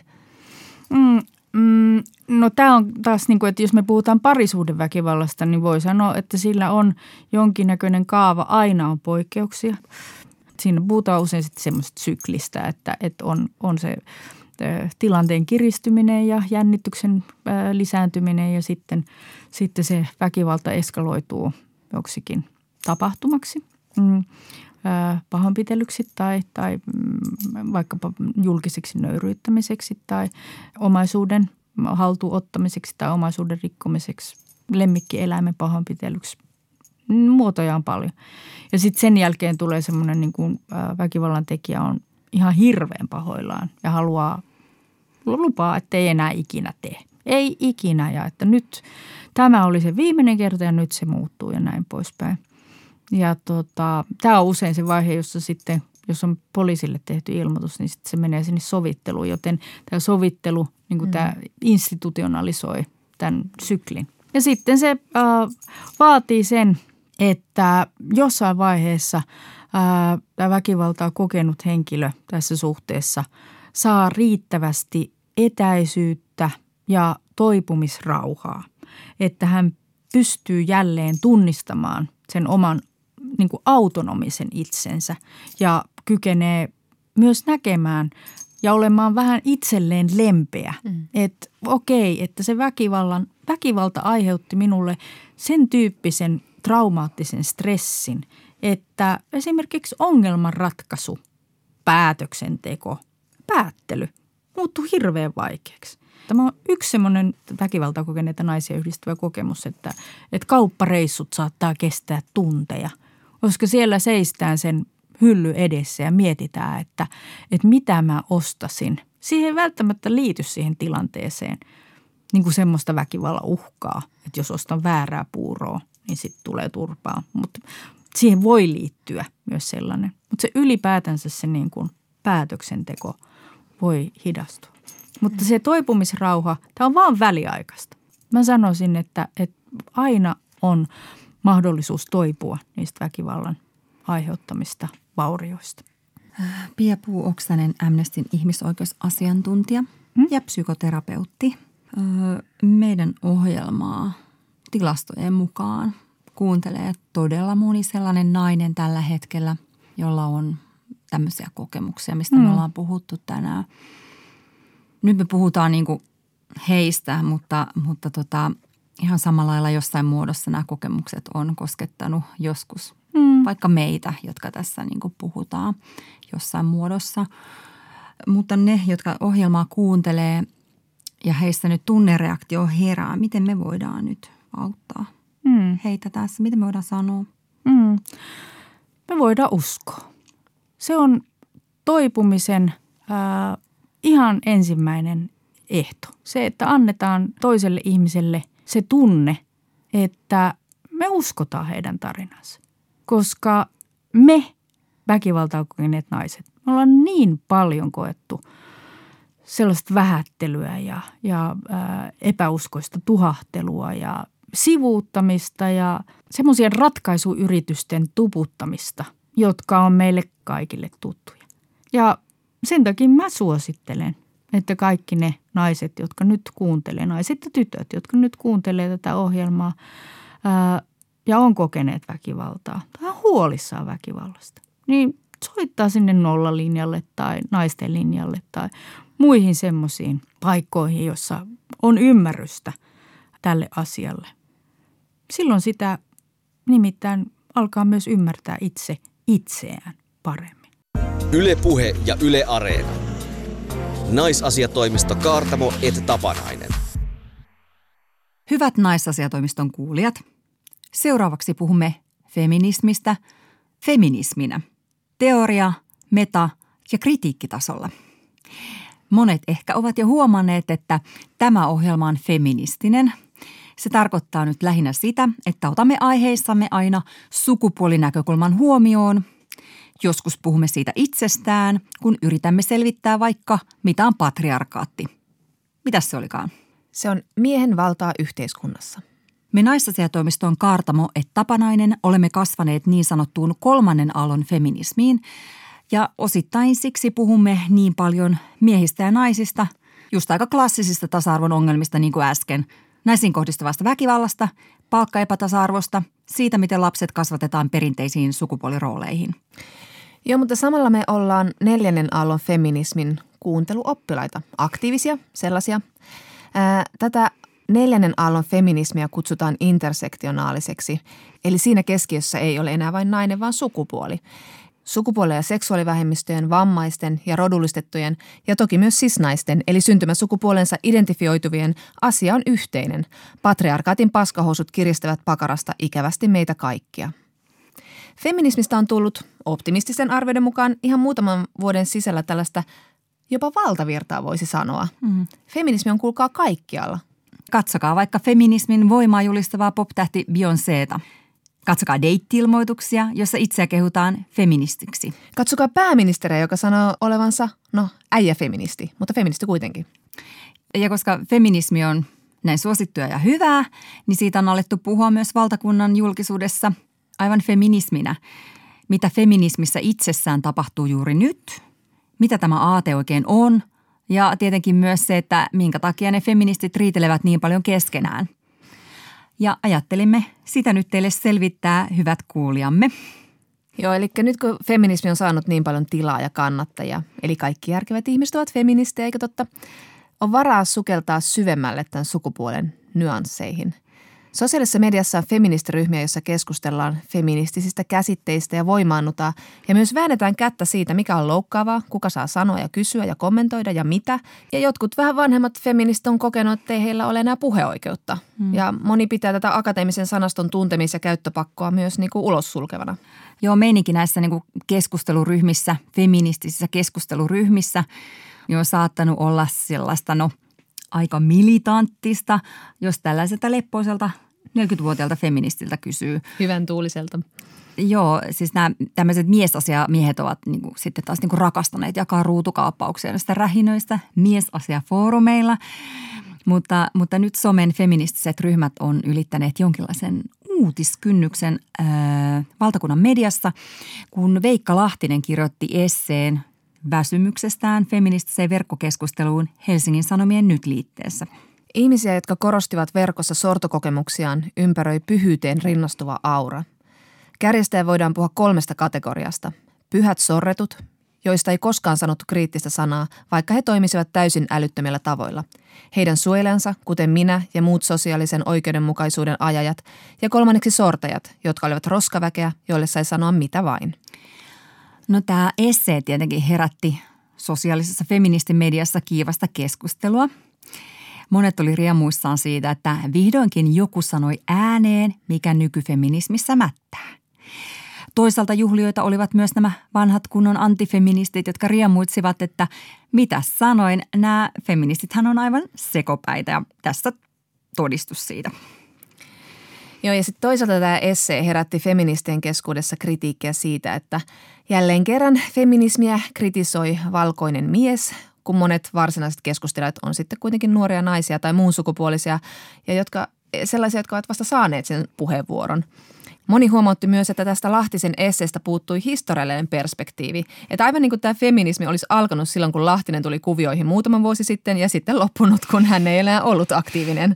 Mm, mm, no tämä on taas niin kuin, että jos me puhutaan parisuuden väkivallasta, niin voi sanoa, että sillä on jonkinnäköinen kaava. Aina on poikkeuksia. Siinä puhutaan usein sitten semmoista syklistä, että, että on, on se tilanteen kiristyminen ja jännityksen lisääntyminen ja sitten, sitten se väkivalta eskaloituu joksikin tapahtumaksi, mm, pahoinpitelyksi tai, tai mm, vaikkapa julkiseksi nöyryyttämiseksi tai omaisuuden haltuottamiseksi tai omaisuuden rikkomiseksi, lemmikkieläimen pahoinpitelyksi – muotoja on paljon. Ja sitten sen jälkeen tulee semmoinen niin kuin väkivallan tekijä on ihan hirveän pahoillaan ja haluaa lupaa, että ei enää ikinä tee. Ei ikinä ja että nyt tämä oli se viimeinen kerta ja nyt se muuttuu ja näin poispäin. Ja tota, tämä on usein se vaihe, jossa sitten, jos on poliisille tehty ilmoitus, niin sitten se menee sinne sovitteluun. Joten tämä sovittelu, niin kuin mm. tämä institutionalisoi tämän syklin. Ja sitten se äh, vaatii sen – että jossain vaiheessa ää, tämä väkivaltaa kokenut henkilö tässä suhteessa saa riittävästi etäisyyttä ja toipumisrauhaa, että hän pystyy jälleen tunnistamaan sen oman niin kuin autonomisen itsensä ja kykenee myös näkemään ja olemaan vähän itselleen lempeä. Mm. Että okei, että se väkivallan, väkivalta aiheutti minulle sen tyyppisen traumaattisen stressin, että esimerkiksi ongelmanratkaisu, päätöksenteko, päättely muuttui hirveän vaikeaksi. Tämä on yksi semmoinen väkivaltaa kokeneita naisia yhdistävä kokemus, että, että kauppareissut saattaa kestää tunteja, koska siellä seistään sen hylly edessä ja mietitään, että, että mitä mä ostasin. Siihen ei välttämättä liity siihen tilanteeseen niin kuin semmoista väkivallan uhkaa, että jos ostan väärää puuroa, niin sitten tulee turpaa. Mutta siihen voi liittyä myös sellainen. Mutta se ylipäätänsä se niin kuin päätöksenteko voi hidastua. Mutta se toipumisrauha, tämä on vaan väliaikaista. Mä sanoisin, että, että aina on mahdollisuus toipua niistä väkivallan aiheuttamista vaurioista. Pia Puu-Oksanen, Amnestin ihmisoikeusasiantuntija hmm? ja psykoterapeutti. Meidän ohjelmaa tilastojen mukaan kuuntelee todella moni sellainen nainen tällä hetkellä, jolla on tämmöisiä kokemuksia, mistä hmm. me ollaan puhuttu tänään. Nyt me puhutaan niin kuin heistä, mutta, mutta tota, ihan samalla lailla jossain muodossa nämä kokemukset on koskettanut joskus mm. vaikka meitä, jotka tässä niin kuin puhutaan jossain muodossa. Mutta ne, jotka ohjelmaa kuuntelee ja heistä nyt tunnereaktio herää, miten me voidaan nyt auttaa mm. heitä tässä? Miten me voidaan sanoa? Mm. Me voidaan uskoa. Se on toipumisen äh, ihan ensimmäinen ehto. Se, että annetaan toiselle ihmiselle se tunne, että me uskotaan heidän tarinansa koska me väkivaltaa kokeneet naiset, me ollaan niin paljon koettu sellaista vähättelyä ja, ja ää, epäuskoista tuhahtelua ja sivuuttamista ja semmoisia ratkaisuyritysten tuputtamista, jotka on meille kaikille tuttuja. Ja sen takia mä suosittelen, että kaikki ne naiset, jotka nyt kuuntelee, naiset ja tytöt, jotka nyt kuuntelee tätä ohjelmaa, ää, ja on kokeneet väkivaltaa tai on huolissaan väkivallasta, niin soittaa sinne nollalinjalle tai naisten linjalle tai muihin semmoisiin paikkoihin, jossa on ymmärrystä tälle asialle. Silloin sitä nimittäin alkaa myös ymmärtää itse itseään paremmin. Ylepuhe ja Yle Areena. Naisasiatoimisto Kaartamo et Tapanainen. Hyvät naisasiatoimiston kuulijat – Seuraavaksi puhumme feminismistä feminisminä. Teoria, meta ja kritiikkitasolla. Monet ehkä ovat jo huomanneet, että tämä ohjelma on feministinen. Se tarkoittaa nyt lähinnä sitä, että otamme aiheissamme aina sukupuolinäkökulman huomioon. Joskus puhumme siitä itsestään, kun yritämme selvittää vaikka, mitä on patriarkaatti. Mitäs se olikaan? Se on miehen valtaa yhteiskunnassa – me naisasiatoimiston Kaartamo et Tapanainen olemme kasvaneet niin sanottuun kolmannen aallon feminismiin ja osittain siksi puhumme niin paljon miehistä ja naisista, just aika klassisista tasa-arvon ongelmista niin kuin äsken, naisiin kohdistuvasta väkivallasta, palkkaepätasa-arvosta, siitä miten lapset kasvatetaan perinteisiin sukupuolirooleihin. Joo, mutta samalla me ollaan neljännen aallon feminismin kuunteluoppilaita, aktiivisia sellaisia. Tätä Neljännen aallon feminismiä kutsutaan intersektionaaliseksi, eli siinä keskiössä ei ole enää vain nainen, vaan sukupuoli. Sukupuoli- ja seksuaalivähemmistöjen, vammaisten ja rodullistettujen ja toki myös sisnaisten eli syntymäsukupuolensa identifioituvien asia on yhteinen. Patriarkaatin paskahousut kiristävät pakarasta ikävästi meitä kaikkia. Feminismistä on tullut optimististen arvioiden mukaan ihan muutaman vuoden sisällä tällaista jopa valtavirtaa voisi sanoa. Mm. Feminismi on kuulkaa kaikkialla – Katsokaa vaikka feminismin voimaa julistavaa poptähti Beyoncéta. Katsokaa deitti-ilmoituksia, jossa itseä kehutaan feministiksi. Katsokaa pääministeriä, joka sanoo olevansa, no, äijä-feministi, mutta feministi kuitenkin. Ja koska feminismi on näin suosittua ja hyvää, niin siitä on alettu puhua myös valtakunnan julkisuudessa aivan feminisminä, mitä feminismissä itsessään tapahtuu juuri nyt, mitä tämä aate oikein on ja tietenkin myös se, että minkä takia ne feministit riitelevät niin paljon keskenään. Ja ajattelimme sitä nyt teille selvittää, hyvät kuulijamme. Joo, eli nyt kun feminismi on saanut niin paljon tilaa ja kannattajia, eli kaikki järkevät ihmiset ovat feministejä, eikö totta? On varaa sukeltaa syvemmälle tämän sukupuolen nyansseihin. Sosiaalisessa mediassa on feministiryhmiä, joissa keskustellaan feministisistä käsitteistä ja voimaannutaan ja myös väännetään kättä siitä, mikä on loukkaavaa, kuka saa sanoa ja kysyä ja kommentoida ja mitä. Ja jotkut vähän vanhemmat feministit on kokenut, että ei heillä ole enää puheoikeutta. Hmm. Ja moni pitää tätä akateemisen sanaston tuntemis- ja käyttöpakkoa myös niin kuin ulos sulkevana. Joo, meininki näissä niin kuin keskusteluryhmissä, feministisissä keskusteluryhmissä, niin on saattanut olla sellaista, no – aika militanttista, jos tällaiselta leppoiselta 40-vuotiaalta feministiltä kysyy. Hyvän tuuliselta. Joo, siis nämä tämmöiset miesasiamiehet ovat niin kuin, sitten taas niin kuin rakastaneet jakaa ruutukaappauksia näistä rähinöistä miesasiafoorumeilla. Mutta, mutta nyt somen feministiset ryhmät on ylittäneet jonkinlaisen uutiskynnyksen ää, valtakunnan mediassa, kun Veikka Lahtinen kirjoitti esseen väsymyksestään feministiseen verkkokeskusteluun Helsingin Sanomien nyt-liitteessä. Ihmisiä, jotka korostivat verkossa sortokokemuksiaan, ympäröi pyhyyteen rinnastuva aura. Kärjestäjä voidaan puhua kolmesta kategoriasta. Pyhät sorretut, joista ei koskaan sanottu kriittistä sanaa, vaikka he toimisivat täysin älyttömillä tavoilla. Heidän suojelensa, kuten minä ja muut sosiaalisen oikeudenmukaisuuden ajajat, ja kolmanneksi sortajat, jotka olivat roskaväkeä, joille sai sanoa mitä vain. No tämä essee tietenkin herätti sosiaalisessa feministimediassa kiivasta keskustelua. Monet oli riemuissaan siitä, että vihdoinkin joku sanoi ääneen, mikä nykyfeminismissä mättää. Toisaalta juhlioita olivat myös nämä vanhat kunnon antifeministit, jotka riemuitsivat, että mitä sanoin, nämä feministithän on aivan sekopäitä ja tässä todistus siitä. Joo, ja sitten toisaalta tämä essee herätti feministien keskuudessa kritiikkiä siitä, että jälleen kerran feminismiä kritisoi valkoinen mies, kun monet varsinaiset keskustelijat on sitten kuitenkin nuoria naisia tai muun sukupuolisia, ja jotka, sellaisia, jotka ovat vasta saaneet sen puheenvuoron. Moni huomautti myös, että tästä Lahtisen esseestä puuttui historiallinen perspektiivi. Että aivan niin kuin tämä feminismi olisi alkanut silloin, kun Lahtinen tuli kuvioihin muutama vuosi sitten ja sitten loppunut, kun hän ei enää ollut aktiivinen.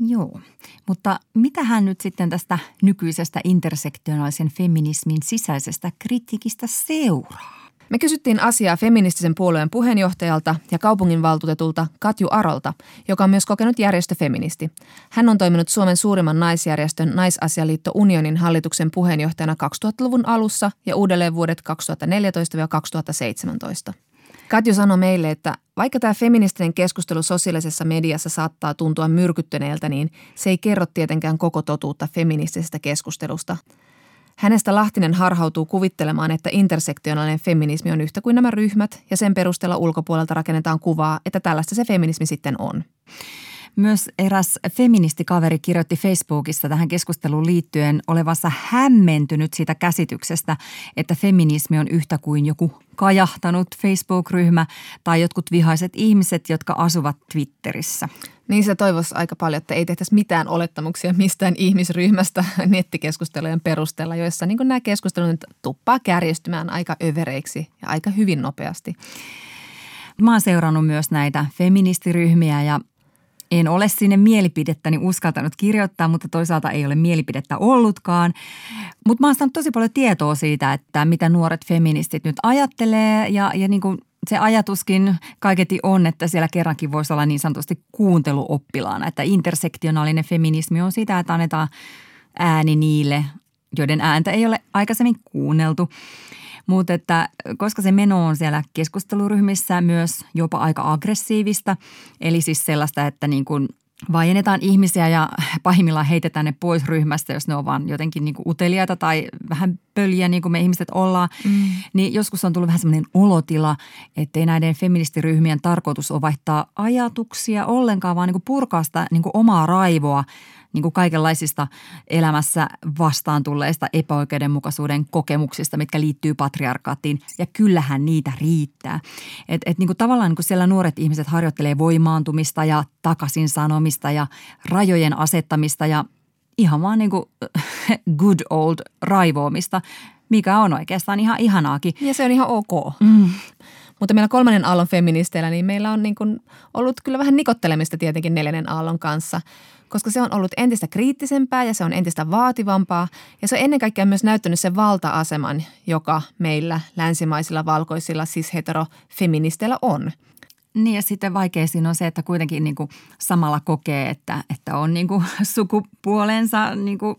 Joo, mutta mitä hän nyt sitten tästä nykyisestä intersektionaalisen feminismin sisäisestä kritiikistä seuraa? Me kysyttiin asiaa feministisen puolueen puheenjohtajalta ja kaupunginvaltuutetulta Katju Arolta, joka on myös kokenut järjestöfeministi. Hän on toiminut Suomen suurimman naisjärjestön Naisasialiitto Unionin hallituksen puheenjohtajana 2000-luvun alussa ja uudelleen vuodet 2014-2017. Katju sanoi meille, että vaikka tämä feministinen keskustelu sosiaalisessa mediassa saattaa tuntua myrkyttäneeltä, niin se ei kerro tietenkään koko totuutta feministisestä keskustelusta. Hänestä Lahtinen harhautuu kuvittelemaan, että intersektionaalinen feminismi on yhtä kuin nämä ryhmät ja sen perusteella ulkopuolelta rakennetaan kuvaa, että tällaista se feminismi sitten on. Myös eräs feministikaveri kirjoitti Facebookissa tähän keskusteluun liittyen olevansa hämmentynyt siitä käsityksestä, että feminismi on yhtä kuin joku kajahtanut Facebook-ryhmä tai jotkut vihaiset ihmiset, jotka asuvat Twitterissä. Niin se toivoisi aika paljon, että ei tehtäisi mitään olettamuksia mistään ihmisryhmästä nettikeskustelujen perusteella, joissa niin nämä keskustelut tuppaa kärjistymään aika övereiksi ja aika hyvin nopeasti. Mä oon seurannut myös näitä feministiryhmiä ja en ole sinne mielipidettäni uskaltanut kirjoittaa, mutta toisaalta ei ole mielipidettä ollutkaan. Mutta mä oon saanut tosi paljon tietoa siitä, että mitä nuoret feministit nyt ajattelee ja, ja niin kuin se ajatuskin kaiketi on, että siellä kerrankin voisi olla niin sanotusti kuunteluoppilaana, että intersektionaalinen feminismi on sitä, että annetaan ääni niille, joiden ääntä ei ole aikaisemmin kuunneltu. Mutta että koska se meno on siellä keskusteluryhmissä myös jopa aika aggressiivista, eli siis sellaista, että niin kuin vaiennetaan ihmisiä ja pahimmillaan heitetään ne pois ryhmästä, jos ne on vaan jotenkin niin kuin uteliaita tai vähän pöliä, niin kuin me ihmiset ollaan. Mm. Niin joskus on tullut vähän semmoinen olotila, ettei näiden feministiryhmien tarkoitus ole vaihtaa ajatuksia ollenkaan, vaan niin kuin purkaa sitä niin kuin omaa raivoa niin kuin kaikenlaisista elämässä vastaan tulleista epäoikeudenmukaisuuden kokemuksista, mitkä liittyy patriarkaattiin. Ja kyllähän niitä riittää. Et, et niin kuin tavallaan niin kuin siellä nuoret ihmiset harjoittelee voimaantumista ja takaisin sanomista ja rajojen asettamista ja ihan vaan niin kuin good old raivoamista, mikä on oikeastaan ihan ihanaakin. Ja se on ihan ok. Mm. Mutta meillä kolmannen aallon feministeillä, niin meillä on niin kuin ollut kyllä vähän nikottelemista tietenkin neljännen aallon kanssa, koska se on ollut entistä kriittisempää ja se on entistä vaativampaa. Ja se on ennen kaikkea myös näyttänyt sen valta-aseman, joka meillä länsimaisilla valkoisilla cis-hetero-feministeillä on. Niin ja sitten vaikea siinä on se, että kuitenkin niin kuin samalla kokee, että, että on niin kuin sukupuolensa niin kuin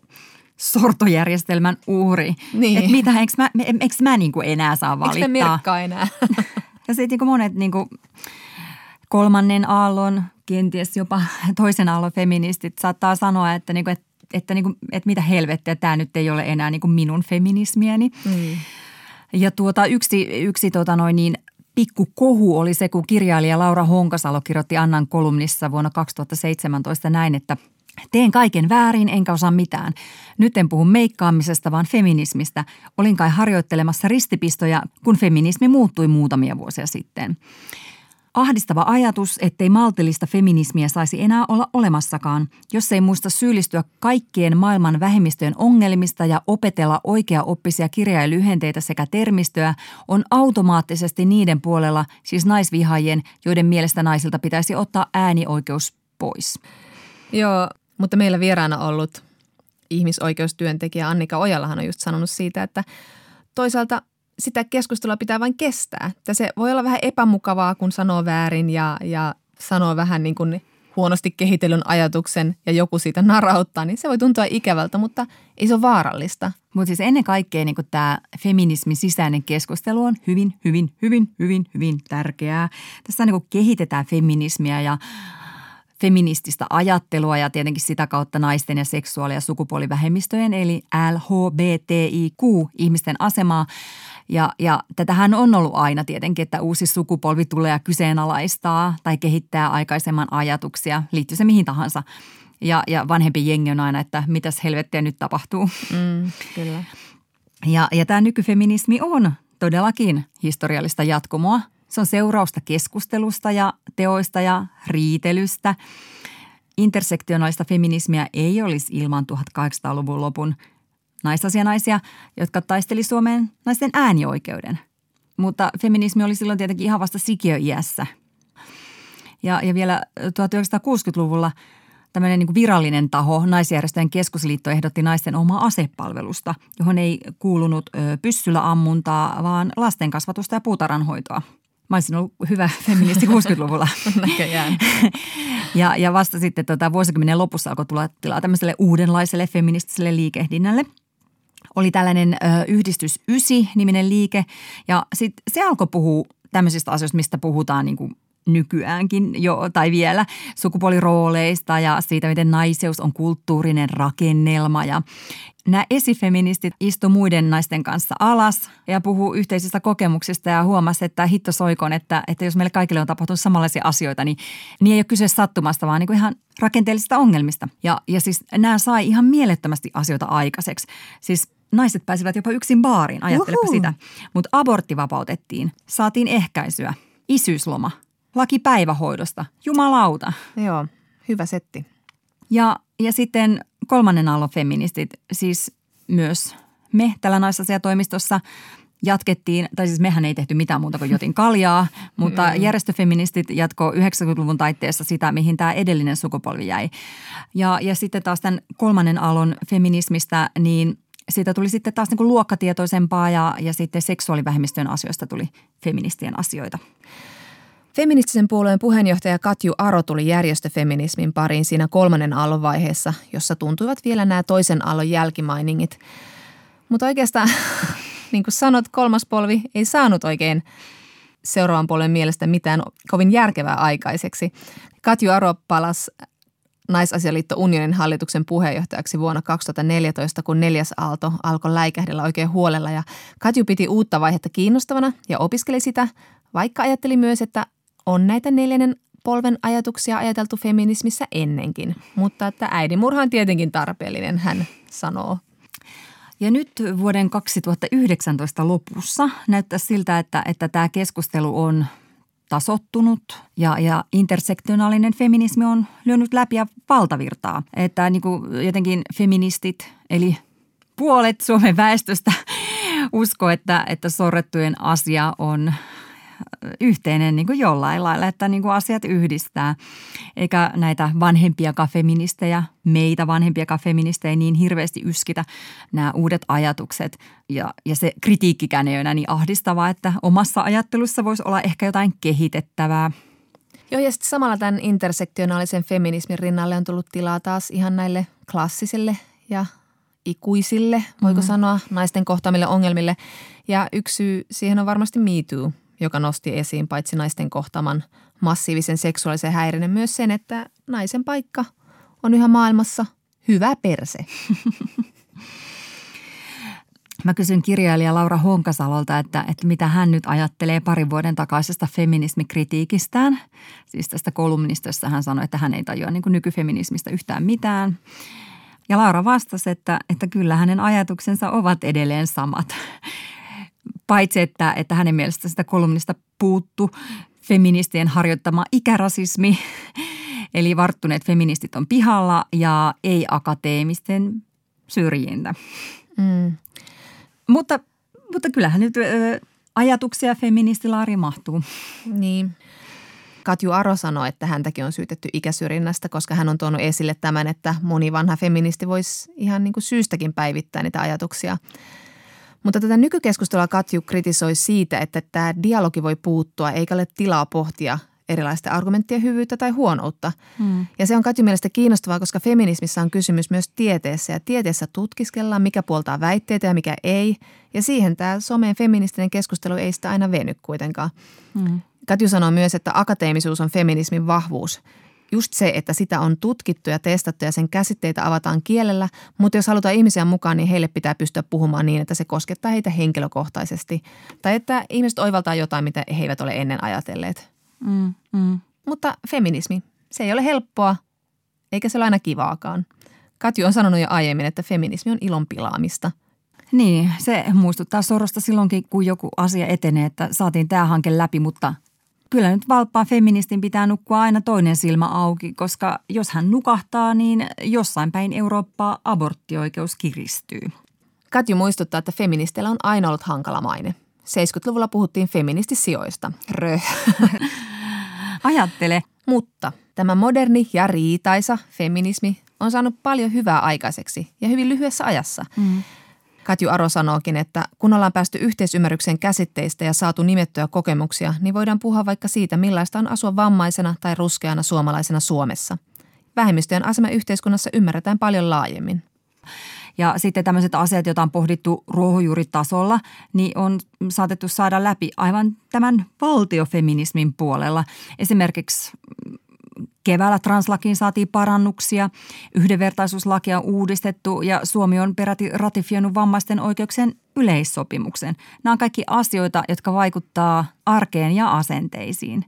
sortojärjestelmän uhri. Niin. Että mitä, eikö mä, eikö mä niin kuin enää saa valittaa? Eikö me enää? ja sitten niin kuin monet niin kuin kolmannen aallon, kenties jopa toisen aallon feministit saattaa sanoa, että, niin kuin, että, että, niin kuin, että mitä helvettiä, tämä nyt ei ole enää niin kuin minun feminismiäni. Mm. Ja tuota, yksi, yksi tota noin niin, pikku kohu oli se, kun kirjailija Laura Honkasalo kirjoitti Annan kolumnissa vuonna 2017 näin, että Teen kaiken väärin, enkä osaa mitään. Nyt en puhu meikkaamisesta, vaan feminismistä. Olin kai harjoittelemassa ristipistoja, kun feminismi muuttui muutamia vuosia sitten. Ahdistava ajatus, ettei maltillista feminismiä saisi enää olla olemassakaan, jos ei muista syyllistyä kaikkien maailman vähemmistöjen ongelmista ja opetella oikea-oppisia kirjailyhenteitä sekä termistöä, on automaattisesti niiden puolella, siis naisvihaajien, joiden mielestä naisilta pitäisi ottaa äänioikeus pois. Joo, mutta meillä vieraana ollut ihmisoikeustyöntekijä Annika Ojalahan on just sanonut siitä, että toisaalta – sitä keskustelua pitää vain kestää. Että se voi olla vähän epämukavaa, kun sanoo väärin ja, ja sanoo vähän niin kuin huonosti kehitellyn ajatuksen ja joku siitä narauttaa, niin se voi tuntua ikävältä, mutta ei se ole vaarallista. Mutta siis ennen kaikkea niin tämä feminismin sisäinen keskustelu on hyvin, hyvin, hyvin, hyvin, hyvin tärkeää. Tässä niin kehitetään feminismiä ja feminististä ajattelua ja tietenkin sitä kautta naisten ja seksuaali- ja sukupuolivähemmistöjen eli LHBTIQ-ihmisten asemaa – ja, ja tätähän on ollut aina tietenkin, että uusi sukupolvi tulee ja kyseenalaistaa tai kehittää aikaisemman ajatuksia, liittyy se mihin tahansa. Ja, ja vanhempi jengi on aina, että mitäs helvettiä nyt tapahtuu. Mm, kyllä. Ja, ja tämä nykyfeminismi on todellakin historiallista jatkumoa. Se on seurausta keskustelusta ja teoista ja riitelystä. Intersektionaalista feminismiä ei olisi ilman 1800-luvun lopun naisasianaisia, jotka taisteli Suomeen naisten äänioikeuden. Mutta feminismi oli silloin tietenkin ihan vasta sikiöiässä. Ja, ja vielä 1960-luvulla tämmöinen niin virallinen taho, naisjärjestöjen keskusliitto ehdotti naisten omaa asepalvelusta, johon ei kuulunut pyssyllä ammuntaa, vaan lastenkasvatusta ja puutarhanhoitoa. Mä olisin ollut hyvä feministi 60-luvulla. Näköjään. ja, ja vasta sitten tota, vuosikymmenen lopussa alkoi tulla tilaa tämmöiselle uudenlaiselle feministiselle liikehdinnälle – oli tällainen ö, Yhdistys Ysi-niminen liike ja sitten se alkoi puhua tämmöisistä asioista, mistä puhutaan niin kuin nykyäänkin jo tai vielä sukupuolirooleista ja siitä, miten naiseus on kulttuurinen rakennelma ja Nämä esifeministit istu muiden naisten kanssa alas ja puhuu yhteisistä kokemuksista ja huomasi, että hitto soikon, että, että jos meille kaikille on tapahtunut samanlaisia asioita, niin, niin ei ole kyse sattumasta, vaan niin kuin ihan rakenteellisista ongelmista. Ja, ja siis nämä sai ihan mielettömästi asioita aikaiseksi. Siis naiset pääsivät jopa yksin baariin, ajattelepa sitä. Mutta abortti vapautettiin, saatiin ehkäisyä, isyysloma, laki päivähoidosta, jumalauta. Joo, hyvä setti. Ja, ja sitten kolmannen aallon feministit, siis myös me tällä naisasiatoimistossa jatkettiin, tai siis mehän ei tehty mitään muuta kuin jotin kaljaa, mutta mm. järjestöfeministit jatko 90-luvun taitteessa sitä, mihin tämä edellinen sukupolvi jäi. Ja, ja sitten taas tämän kolmannen aallon feminismistä, niin siitä tuli sitten taas niin kuin luokkatietoisempaa ja, ja sitten seksuaalivähemmistöjen asioista tuli feministien asioita. Feministisen puolueen puheenjohtaja Katju Aro tuli järjestöfeminismin pariin siinä kolmannen aallon vaiheessa, jossa tuntuivat vielä nämä toisen aallon jälkimainingit. Mutta oikeastaan, niin kuin sanot, kolmas polvi ei saanut oikein seuraavan puolen mielestä mitään kovin järkevää aikaiseksi. Katju Aro palasi Naisasialiitto Unionin hallituksen puheenjohtajaksi vuonna 2014, kun neljäs aalto alkoi läikähdellä oikein huolella ja Katju piti uutta vaihetta kiinnostavana ja opiskeli sitä, vaikka ajatteli myös, että on näitä neljännen polven ajatuksia ajateltu feminismissä ennenkin, mutta että äidinmurha on tietenkin tarpeellinen, hän sanoo. Ja nyt vuoden 2019 lopussa näyttää siltä, että, että tämä keskustelu on tasottunut ja, ja intersektionaalinen feminismi on lyönyt läpi ja valtavirtaa. Että niin kuin jotenkin feministit, eli puolet Suomen väestöstä usko, että, että sorrettujen asia on yhteinen niin kuin jollain lailla, että niin kuin asiat yhdistää. Eikä näitä vanhempia feministejä, meitä vanhempia feministejä niin hirveästi yskitä nämä uudet ajatukset. Ja, ja se kritiikkikään ei ole niin ahdistavaa, että omassa ajattelussa voisi olla ehkä jotain kehitettävää. Joo, ja sitten samalla tämän intersektionaalisen feminismin rinnalle on tullut tilaa taas ihan näille klassisille ja ikuisille, voiko mm. sanoa, naisten kohtaamille ongelmille. Ja yksi syy siihen on varmasti Me Too – joka nosti esiin paitsi naisten kohtaman massiivisen seksuaalisen häirinnän myös sen, että naisen paikka on yhä maailmassa hyvä perse. Mä kysyn kirjailija Laura Honkasalolta, että, että mitä hän nyt ajattelee parin vuoden takaisesta feminismikritiikistään. Siis tästä kolumnista, jossa hän sanoi, että hän ei tajua niin nykyfeminismistä yhtään mitään. Ja Laura vastasi, että, että kyllä hänen ajatuksensa ovat edelleen samat. Paitsi, että, että hänen mielestä sitä kolumnista puuttu feministien harjoittama ikärasismi, eli varttuneet feministit on pihalla ja ei-akateemisten syrjintä. Mm. Mutta, mutta kyllähän nyt ö, ajatuksia feministilaari mahtuu. Niin. Katju Aro sanoi, että häntäkin on syytetty ikäsyrjinnästä, koska hän on tuonut esille tämän, että moni vanha feministi voisi ihan niin kuin syystäkin päivittää niitä ajatuksia – mutta tätä nykykeskustelua Katju kritisoi siitä, että tämä dialogi voi puuttua eikä ole tilaa pohtia erilaisten argumenttien hyvyyttä tai huonoutta. Hmm. Ja se on Katju mielestä kiinnostavaa, koska feminismissa on kysymys myös tieteessä ja tieteessä tutkiskellaan, mikä puoltaa väitteitä ja mikä ei. Ja siihen tämä someen feministinen keskustelu ei sitä aina veny kuitenkaan. Hmm. Katju sanoo myös, että akateemisuus on feminismin vahvuus just se, että sitä on tutkittu ja testattu ja sen käsitteitä avataan kielellä, mutta jos halutaan ihmisiä mukaan, niin heille pitää pystyä puhumaan niin, että se koskettaa heitä henkilökohtaisesti. Tai että ihmiset oivaltaa jotain, mitä he eivät ole ennen ajatelleet. Mm, mm. Mutta feminismi, se ei ole helppoa, eikä se ole aina kivaakaan. Katju on sanonut jo aiemmin, että feminismi on ilon pilaamista – niin, se muistuttaa sorosta silloinkin, kun joku asia etenee, että saatiin tämä hanke läpi, mutta kyllä nyt valppaan feministin pitää nukkua aina toinen silmä auki, koska jos hän nukahtaa, niin jossain päin Eurooppaa aborttioikeus kiristyy. Katju muistuttaa, että feministeillä on aina ollut hankala maine. 70-luvulla puhuttiin feministisijoista. Rö. Ajattele. Mutta tämä moderni ja riitaisa feminismi on saanut paljon hyvää aikaiseksi ja hyvin lyhyessä ajassa. Mm. Katju Aro sanookin, että kun ollaan päästy yhteisymmärrykseen käsitteistä ja saatu nimettyjä kokemuksia, niin voidaan puhua vaikka siitä, millaista on asua vammaisena tai ruskeana suomalaisena Suomessa. Vähemmistöjen asema yhteiskunnassa ymmärretään paljon laajemmin. Ja sitten tämmöiset asiat, joita on pohdittu ruohonjuuritasolla, niin on saatettu saada läpi aivan tämän valtiofeminismin puolella. Esimerkiksi Keväällä translakiin saatiin parannuksia, yhdenvertaisuuslakia on uudistettu ja Suomi on peräti ratifioinut vammaisten oikeuksien yleissopimuksen. Nämä on kaikki asioita, jotka vaikuttaa arkeen ja asenteisiin.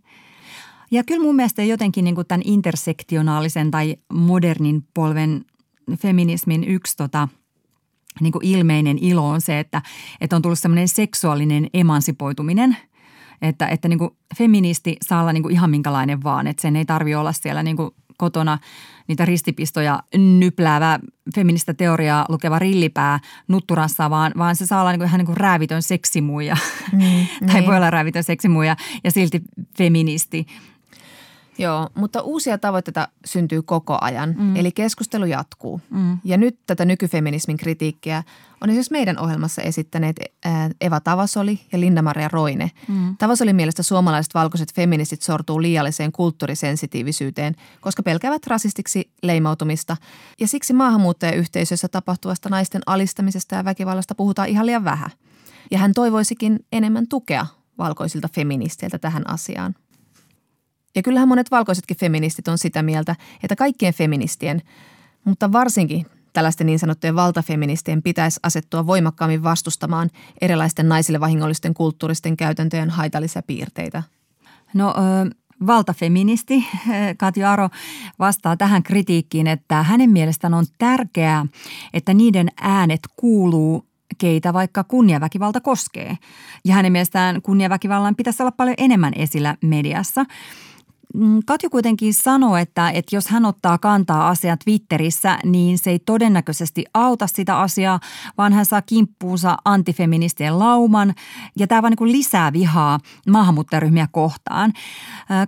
Ja kyllä mun mielestä jotenkin niin kuin tämän intersektionaalisen tai modernin polven feminismin yksi tota, niin kuin ilmeinen ilo on se, että, että on tullut semmoinen seksuaalinen emansipoituminen – että, että niin kuin feministi saa olla niin kuin ihan minkälainen vaan, että sen ei tarvi olla siellä niin kuin kotona niitä ristipistoja nypläävä feministä teoriaa lukeva rillipää nutturassa, vaan, vaan se saa olla niin kuin ihan niin kuin räävitön seksimuja mm, tai niin. voi olla räävitön seksimuja ja silti feministi. Joo, mutta uusia tavoitteita syntyy koko ajan, mm. eli keskustelu jatkuu. Mm. Ja nyt tätä nykyfeminismin kritiikkiä on esimerkiksi meidän ohjelmassa esittäneet Eva Tavasoli ja Linda-Maria Roine. Mm. Tavasolin mielestä suomalaiset valkoiset feministit sortuu liialliseen kulttuurisensitiivisyyteen, koska pelkäävät rasistiksi leimautumista. Ja siksi maahanmuuttajayhteisössä tapahtuvasta naisten alistamisesta ja väkivallasta puhutaan ihan liian vähän. Ja hän toivoisikin enemmän tukea valkoisilta feministeiltä tähän asiaan. Ja kyllähän monet valkoisetkin feministit on sitä mieltä, että kaikkien feministien, mutta varsinkin tällaisten niin sanottujen valtafeministien pitäisi asettua voimakkaammin vastustamaan erilaisten naisille vahingollisten kulttuuristen käytäntöjen haitallisia piirteitä. No valtafeministi Katja Aro vastaa tähän kritiikkiin, että hänen mielestään on tärkeää, että niiden äänet kuuluu keitä vaikka kunniaväkivalta koskee. Ja hänen mielestään kunniaväkivallan pitäisi olla paljon enemmän esillä mediassa – Katju kuitenkin sanoi, että, että jos hän ottaa kantaa asiaa Twitterissä, niin se ei todennäköisesti auta sitä asiaa, vaan hän saa kimppuunsa antifeministien lauman ja tämä vaan niin lisää vihaa maahanmuuttajaryhmiä kohtaan.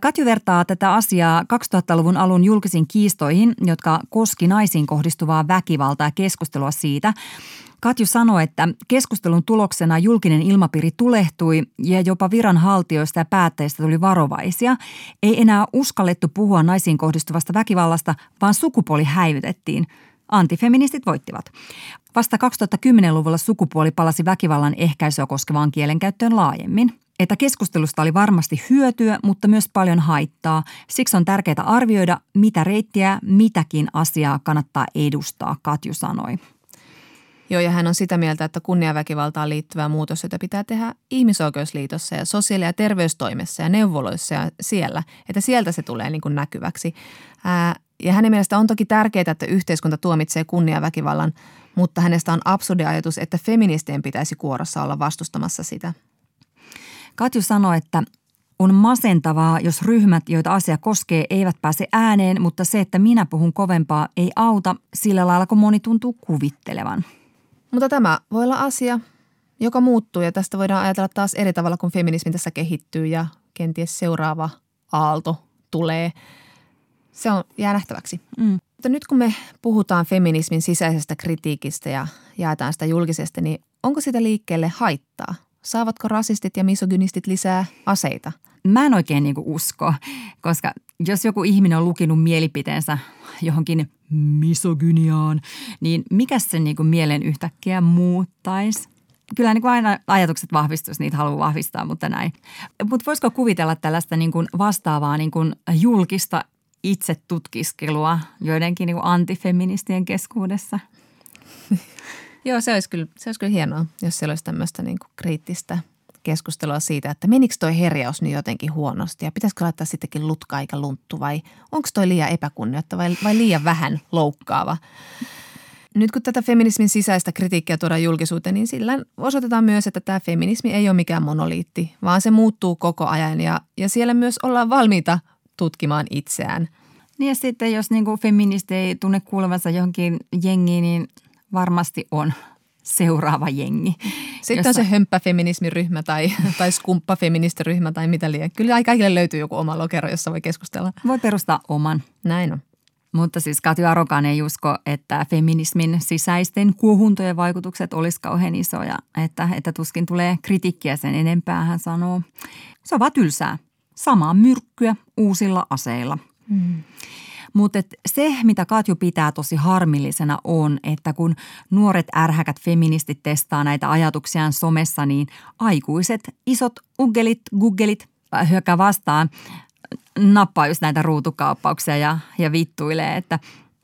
Katju vertaa tätä asiaa 2000-luvun alun julkisiin kiistoihin, jotka koski naisiin kohdistuvaa väkivaltaa ja keskustelua siitä – Katju sanoi, että keskustelun tuloksena julkinen ilmapiiri tulehtui ja jopa viranhaltijoista ja päättäjistä tuli varovaisia. Ei enää uskallettu puhua naisiin kohdistuvasta väkivallasta, vaan sukupuoli häivytettiin. Antifeministit voittivat. Vasta 2010-luvulla sukupuoli palasi väkivallan ehkäisyä koskevaan kielenkäyttöön laajemmin. Että keskustelusta oli varmasti hyötyä, mutta myös paljon haittaa. Siksi on tärkeää arvioida, mitä reittiä mitäkin asiaa kannattaa edustaa, Katju sanoi. Joo, ja hän on sitä mieltä, että kunniaväkivaltaan liittyvää muutos, jota pitää tehdä ihmisoikeusliitossa ja sosiaali- ja terveystoimessa ja neuvoloissa ja siellä, että sieltä se tulee niin kuin näkyväksi. Ää, ja hänen mielestä on toki tärkeää, että yhteiskunta tuomitsee kunniaväkivallan, mutta hänestä on absurdi ajatus, että feministien pitäisi kuorossa olla vastustamassa sitä. Katju sanoi, että on masentavaa, jos ryhmät, joita asia koskee, eivät pääse ääneen, mutta se, että minä puhun kovempaa, ei auta sillä lailla, kun moni tuntuu kuvittelevan. Mutta tämä voi olla asia, joka muuttuu ja tästä voidaan ajatella taas eri tavalla, kun feminismi tässä kehittyy ja kenties seuraava aalto tulee. Se on jää nähtäväksi. Mm. Mutta nyt kun me puhutaan feminismin sisäisestä kritiikistä ja jaetaan sitä julkisesti, niin onko sitä liikkeelle haittaa? Saavatko rasistit ja misogynistit lisää aseita? Mä en oikein niin usko, koska jos joku ihminen on lukinut mielipiteensä johonkin misogyniaan, niin mikä se niin mielen yhtäkkiä muuttaisi? Kyllä niin kuin aina ajatukset vahvistuisi, niitä haluaa vahvistaa, mutta näin. Mutta voisiko kuvitella tällaista niin kuin vastaavaa niin kuin julkista itsetutkiskelua joidenkin niin kuin antifeministien keskuudessa? Joo, se olisi, kyllä, se olisi kyllä hienoa, jos siellä olisi tämmöistä niin kuin kriittistä – keskustelua siitä, että menikö toi herjaus nyt jotenkin huonosti ja pitäisikö laittaa sittenkin lutka eikä lunttu vai onko toi liian epäkunnioittava vai, vai liian vähän loukkaava. Nyt kun tätä feminismin sisäistä kritiikkiä tuodaan julkisuuteen, niin sillä osoitetaan myös, että tämä feminismi ei ole mikään monoliitti, vaan se muuttuu koko ajan ja, ja siellä myös ollaan valmiita tutkimaan itseään. Niin ja sitten jos niin feministi ei tunne kuulevansa johonkin jengiin, niin varmasti on seuraava jengi. Sitten jossa... on se hömppäfeminismiryhmä tai, tai skumppafeministiryhmä tai mitä liian. Kyllä kaikille löytyy joku oma lokero, jossa voi keskustella. Voi perustaa oman. Näin on. Mutta siis Katja Arokan ei usko, että feminismin sisäisten kuohuntojen vaikutukset olisi kauhean isoja, että, että tuskin tulee kritiikkiä sen enempää, hän sanoo. Se on vaan tylsää. Samaa myrkkyä uusilla aseilla. Mm. Mutta se, mitä Katju pitää tosi harmillisena on, että kun nuoret ärhäkät feministit testaa näitä ajatuksiaan somessa, niin aikuiset, isot uggelit, guggelit äh, hyökkää vastaan, nappaa just näitä ruutukauppauksia ja, ja vittuilee, että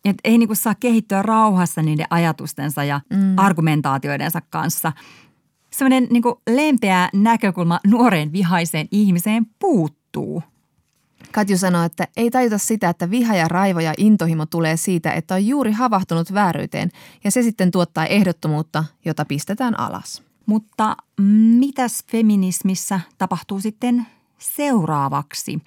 et ei niinku saa kehittyä rauhassa niiden ajatustensa ja mm. argumentaatioidensa kanssa. Sellainen niinku lempeä näkökulma nuoreen vihaiseen ihmiseen puuttuu – Katju sanoi, että ei tajuta sitä, että viha ja raivo ja intohimo tulee siitä, että on juuri havahtunut vääryyteen ja se sitten tuottaa ehdottomuutta, jota pistetään alas. Mutta mitäs feminismissä tapahtuu sitten seuraavaksi?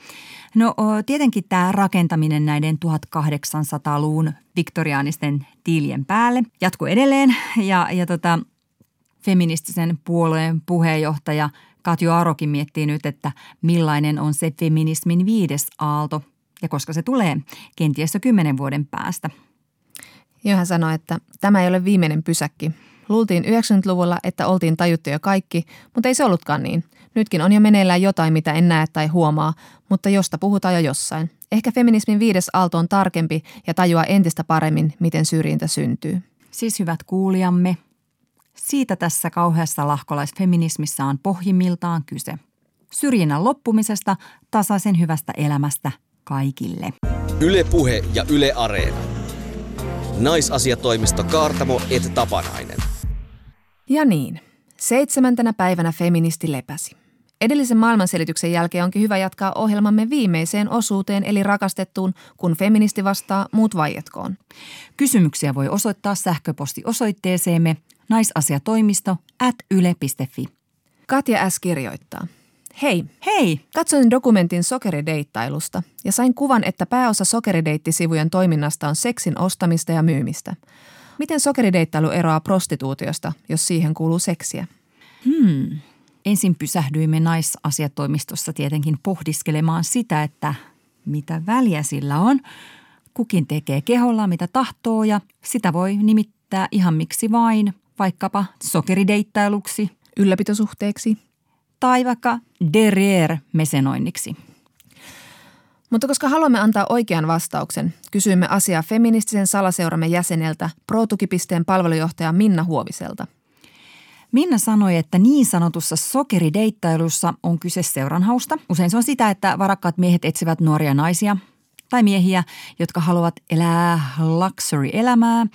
No tietenkin tämä rakentaminen näiden 1800-luvun viktoriaanisten tiilien päälle jatkuu edelleen ja, ja tota, feministisen puolueen puheenjohtaja – Katju Arokin miettii nyt, että millainen on se feminismin viides aalto ja koska se tulee kenties jo kymmenen vuoden päästä. Joo, hän sanoi, että tämä ei ole viimeinen pysäkki. Luultiin 90-luvulla, että oltiin tajuttu jo kaikki, mutta ei se ollutkaan niin. Nytkin on jo meneillään jotain, mitä en näe tai huomaa, mutta josta puhutaan jo jossain. Ehkä feminismin viides aalto on tarkempi ja tajuaa entistä paremmin, miten syrjintä syntyy. Siis hyvät kuulijamme, siitä tässä kauheassa lahkolaisfeminismissä on pohjimmiltaan kyse. Syrjinnän loppumisesta, tasaisen hyvästä elämästä kaikille. Ylepuhe ja Yle Areena. Naisasiatoimisto Kaartamo et Tapanainen. Ja niin, seitsemäntenä päivänä feministi lepäsi. Edellisen maailmanselityksen jälkeen onkin hyvä jatkaa ohjelmamme viimeiseen osuuteen eli rakastettuun, kun feministi vastaa muut vaietkoon. Kysymyksiä voi osoittaa sähköpostiosoitteeseemme naisasiatoimisto at yle.fi. Katja S. kirjoittaa. Hei, Hei! katsoin dokumentin sokerideittailusta ja sain kuvan, että pääosa sokerideittisivujen toiminnasta on seksin ostamista ja myymistä. Miten sokerideittailu eroaa prostituutiosta, jos siihen kuuluu seksiä? Hmm. Ensin pysähdyimme naisasiatoimistossa tietenkin pohdiskelemaan sitä, että mitä väliä sillä on. Kukin tekee keholla mitä tahtoo ja sitä voi nimittää ihan miksi vain, vaikkapa sokerideittailuksi Ylläpitosuhteeksi? tai vaikka derrière-mesenoinniksi. Mutta koska haluamme antaa oikean vastauksen, kysyimme asiaa feministisen salaseuramme jäseneltä, Protukipisteen palvelujohtaja Minna Huoviselta. Minna sanoi, että niin sanotussa sokerideittailussa on kyse seuranhausta. Usein se on sitä, että varakkaat miehet etsivät nuoria naisia tai miehiä, jotka haluavat elää luxury-elämää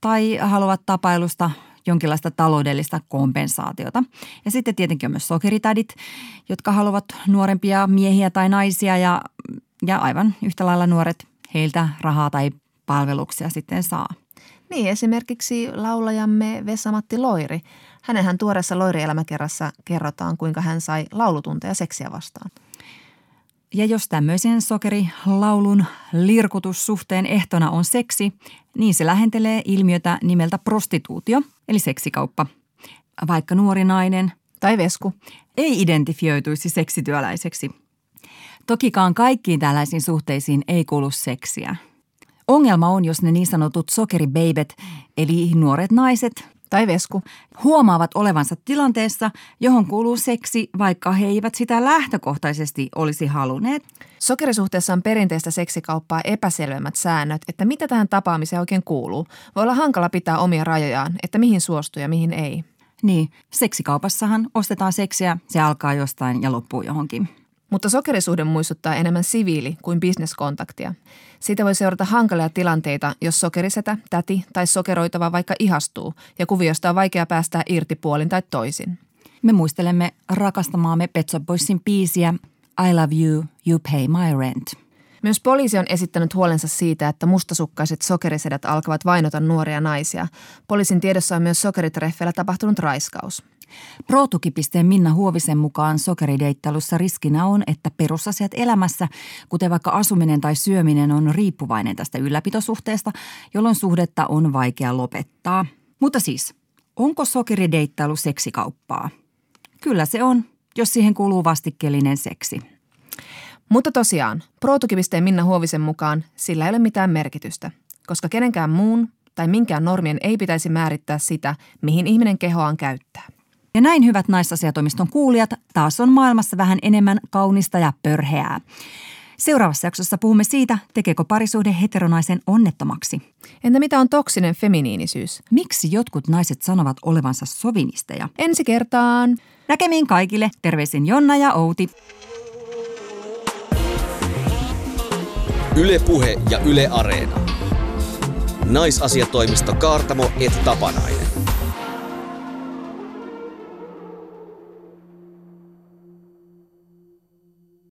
tai haluavat tapailusta jonkinlaista taloudellista kompensaatiota. Ja sitten tietenkin on myös sokeritädit, jotka haluavat nuorempia miehiä tai naisia ja, ja aivan yhtä lailla nuoret heiltä rahaa tai palveluksia sitten saa. Niin, esimerkiksi laulajamme Vesa-Matti Loiri. Hänenhän tuoreessa Loiri-elämäkerrassa kerrotaan, kuinka hän sai laulutunteja seksiä vastaan. Ja jos tämmöisen sokerilaulun lirkutussuhteen ehtona on seksi, niin se lähentelee ilmiötä nimeltä prostituutio, eli seksikauppa. Vaikka nuori nainen Tai Vesku. ei identifioituisi seksityöläiseksi. Tokikaan kaikkiin tällaisiin suhteisiin ei kuulu seksiä. Ongelma on, jos ne niin sanotut sokeribeibet, eli nuoret naiset, Tai Vesku. huomaavat olevansa tilanteessa, johon kuuluu seksi, vaikka he eivät sitä lähtökohtaisesti olisi halunneet. Sokerisuhteessa on perinteistä seksikauppaa epäselvemmät säännöt, että mitä tähän tapaamiseen oikein kuuluu. Voi olla hankala pitää omia rajojaan, että mihin suostuu ja mihin ei. Niin, seksikaupassahan ostetaan seksiä, se alkaa jostain ja loppuu johonkin. Mutta sokerisuhde muistuttaa enemmän siviili- kuin bisneskontaktia. Siitä voi seurata hankalia tilanteita, jos sokerisetä, täti tai sokeroitava vaikka ihastuu ja kuviosta on vaikea päästää irti puolin tai toisin. Me muistelemme rakastamaamme Pet Shop Boysin biisiä I love you, you pay my rent. Myös poliisi on esittänyt huolensa siitä, että mustasukkaiset sokerisedät alkavat vainota nuoria naisia. Poliisin tiedossa on myös sokeritreffeillä tapahtunut raiskaus. Pro-tukipisteen Minna Huovisen mukaan sokerideittailussa riskinä on, että perusasiat elämässä, kuten vaikka asuminen tai syöminen, on riippuvainen tästä ylläpitosuhteesta, jolloin suhdetta on vaikea lopettaa. Mutta siis, onko sokerideittailu seksikauppaa? Kyllä se on, jos siihen kuuluu vastikkeellinen seksi. Mutta tosiaan, Pro-tukipisteen Minna Huovisen mukaan sillä ei ole mitään merkitystä, koska kenenkään muun tai minkään normien ei pitäisi määrittää sitä, mihin ihminen kehoaan käyttää. Ja näin hyvät naisasiatoimiston kuulijat, taas on maailmassa vähän enemmän kaunista ja pörheää. Seuraavassa jaksossa puhumme siitä, tekeekö parisuhde heteronaisen onnettomaksi. Entä mitä on toksinen feminiinisyys? Miksi jotkut naiset sanovat olevansa sovinisteja? Ensi kertaan! Näkemiin kaikille. Terveisin Jonna ja Outi. Yle Puhe ja Yle Areena. Naisasiatoimisto Kaartamo et Tapanainen.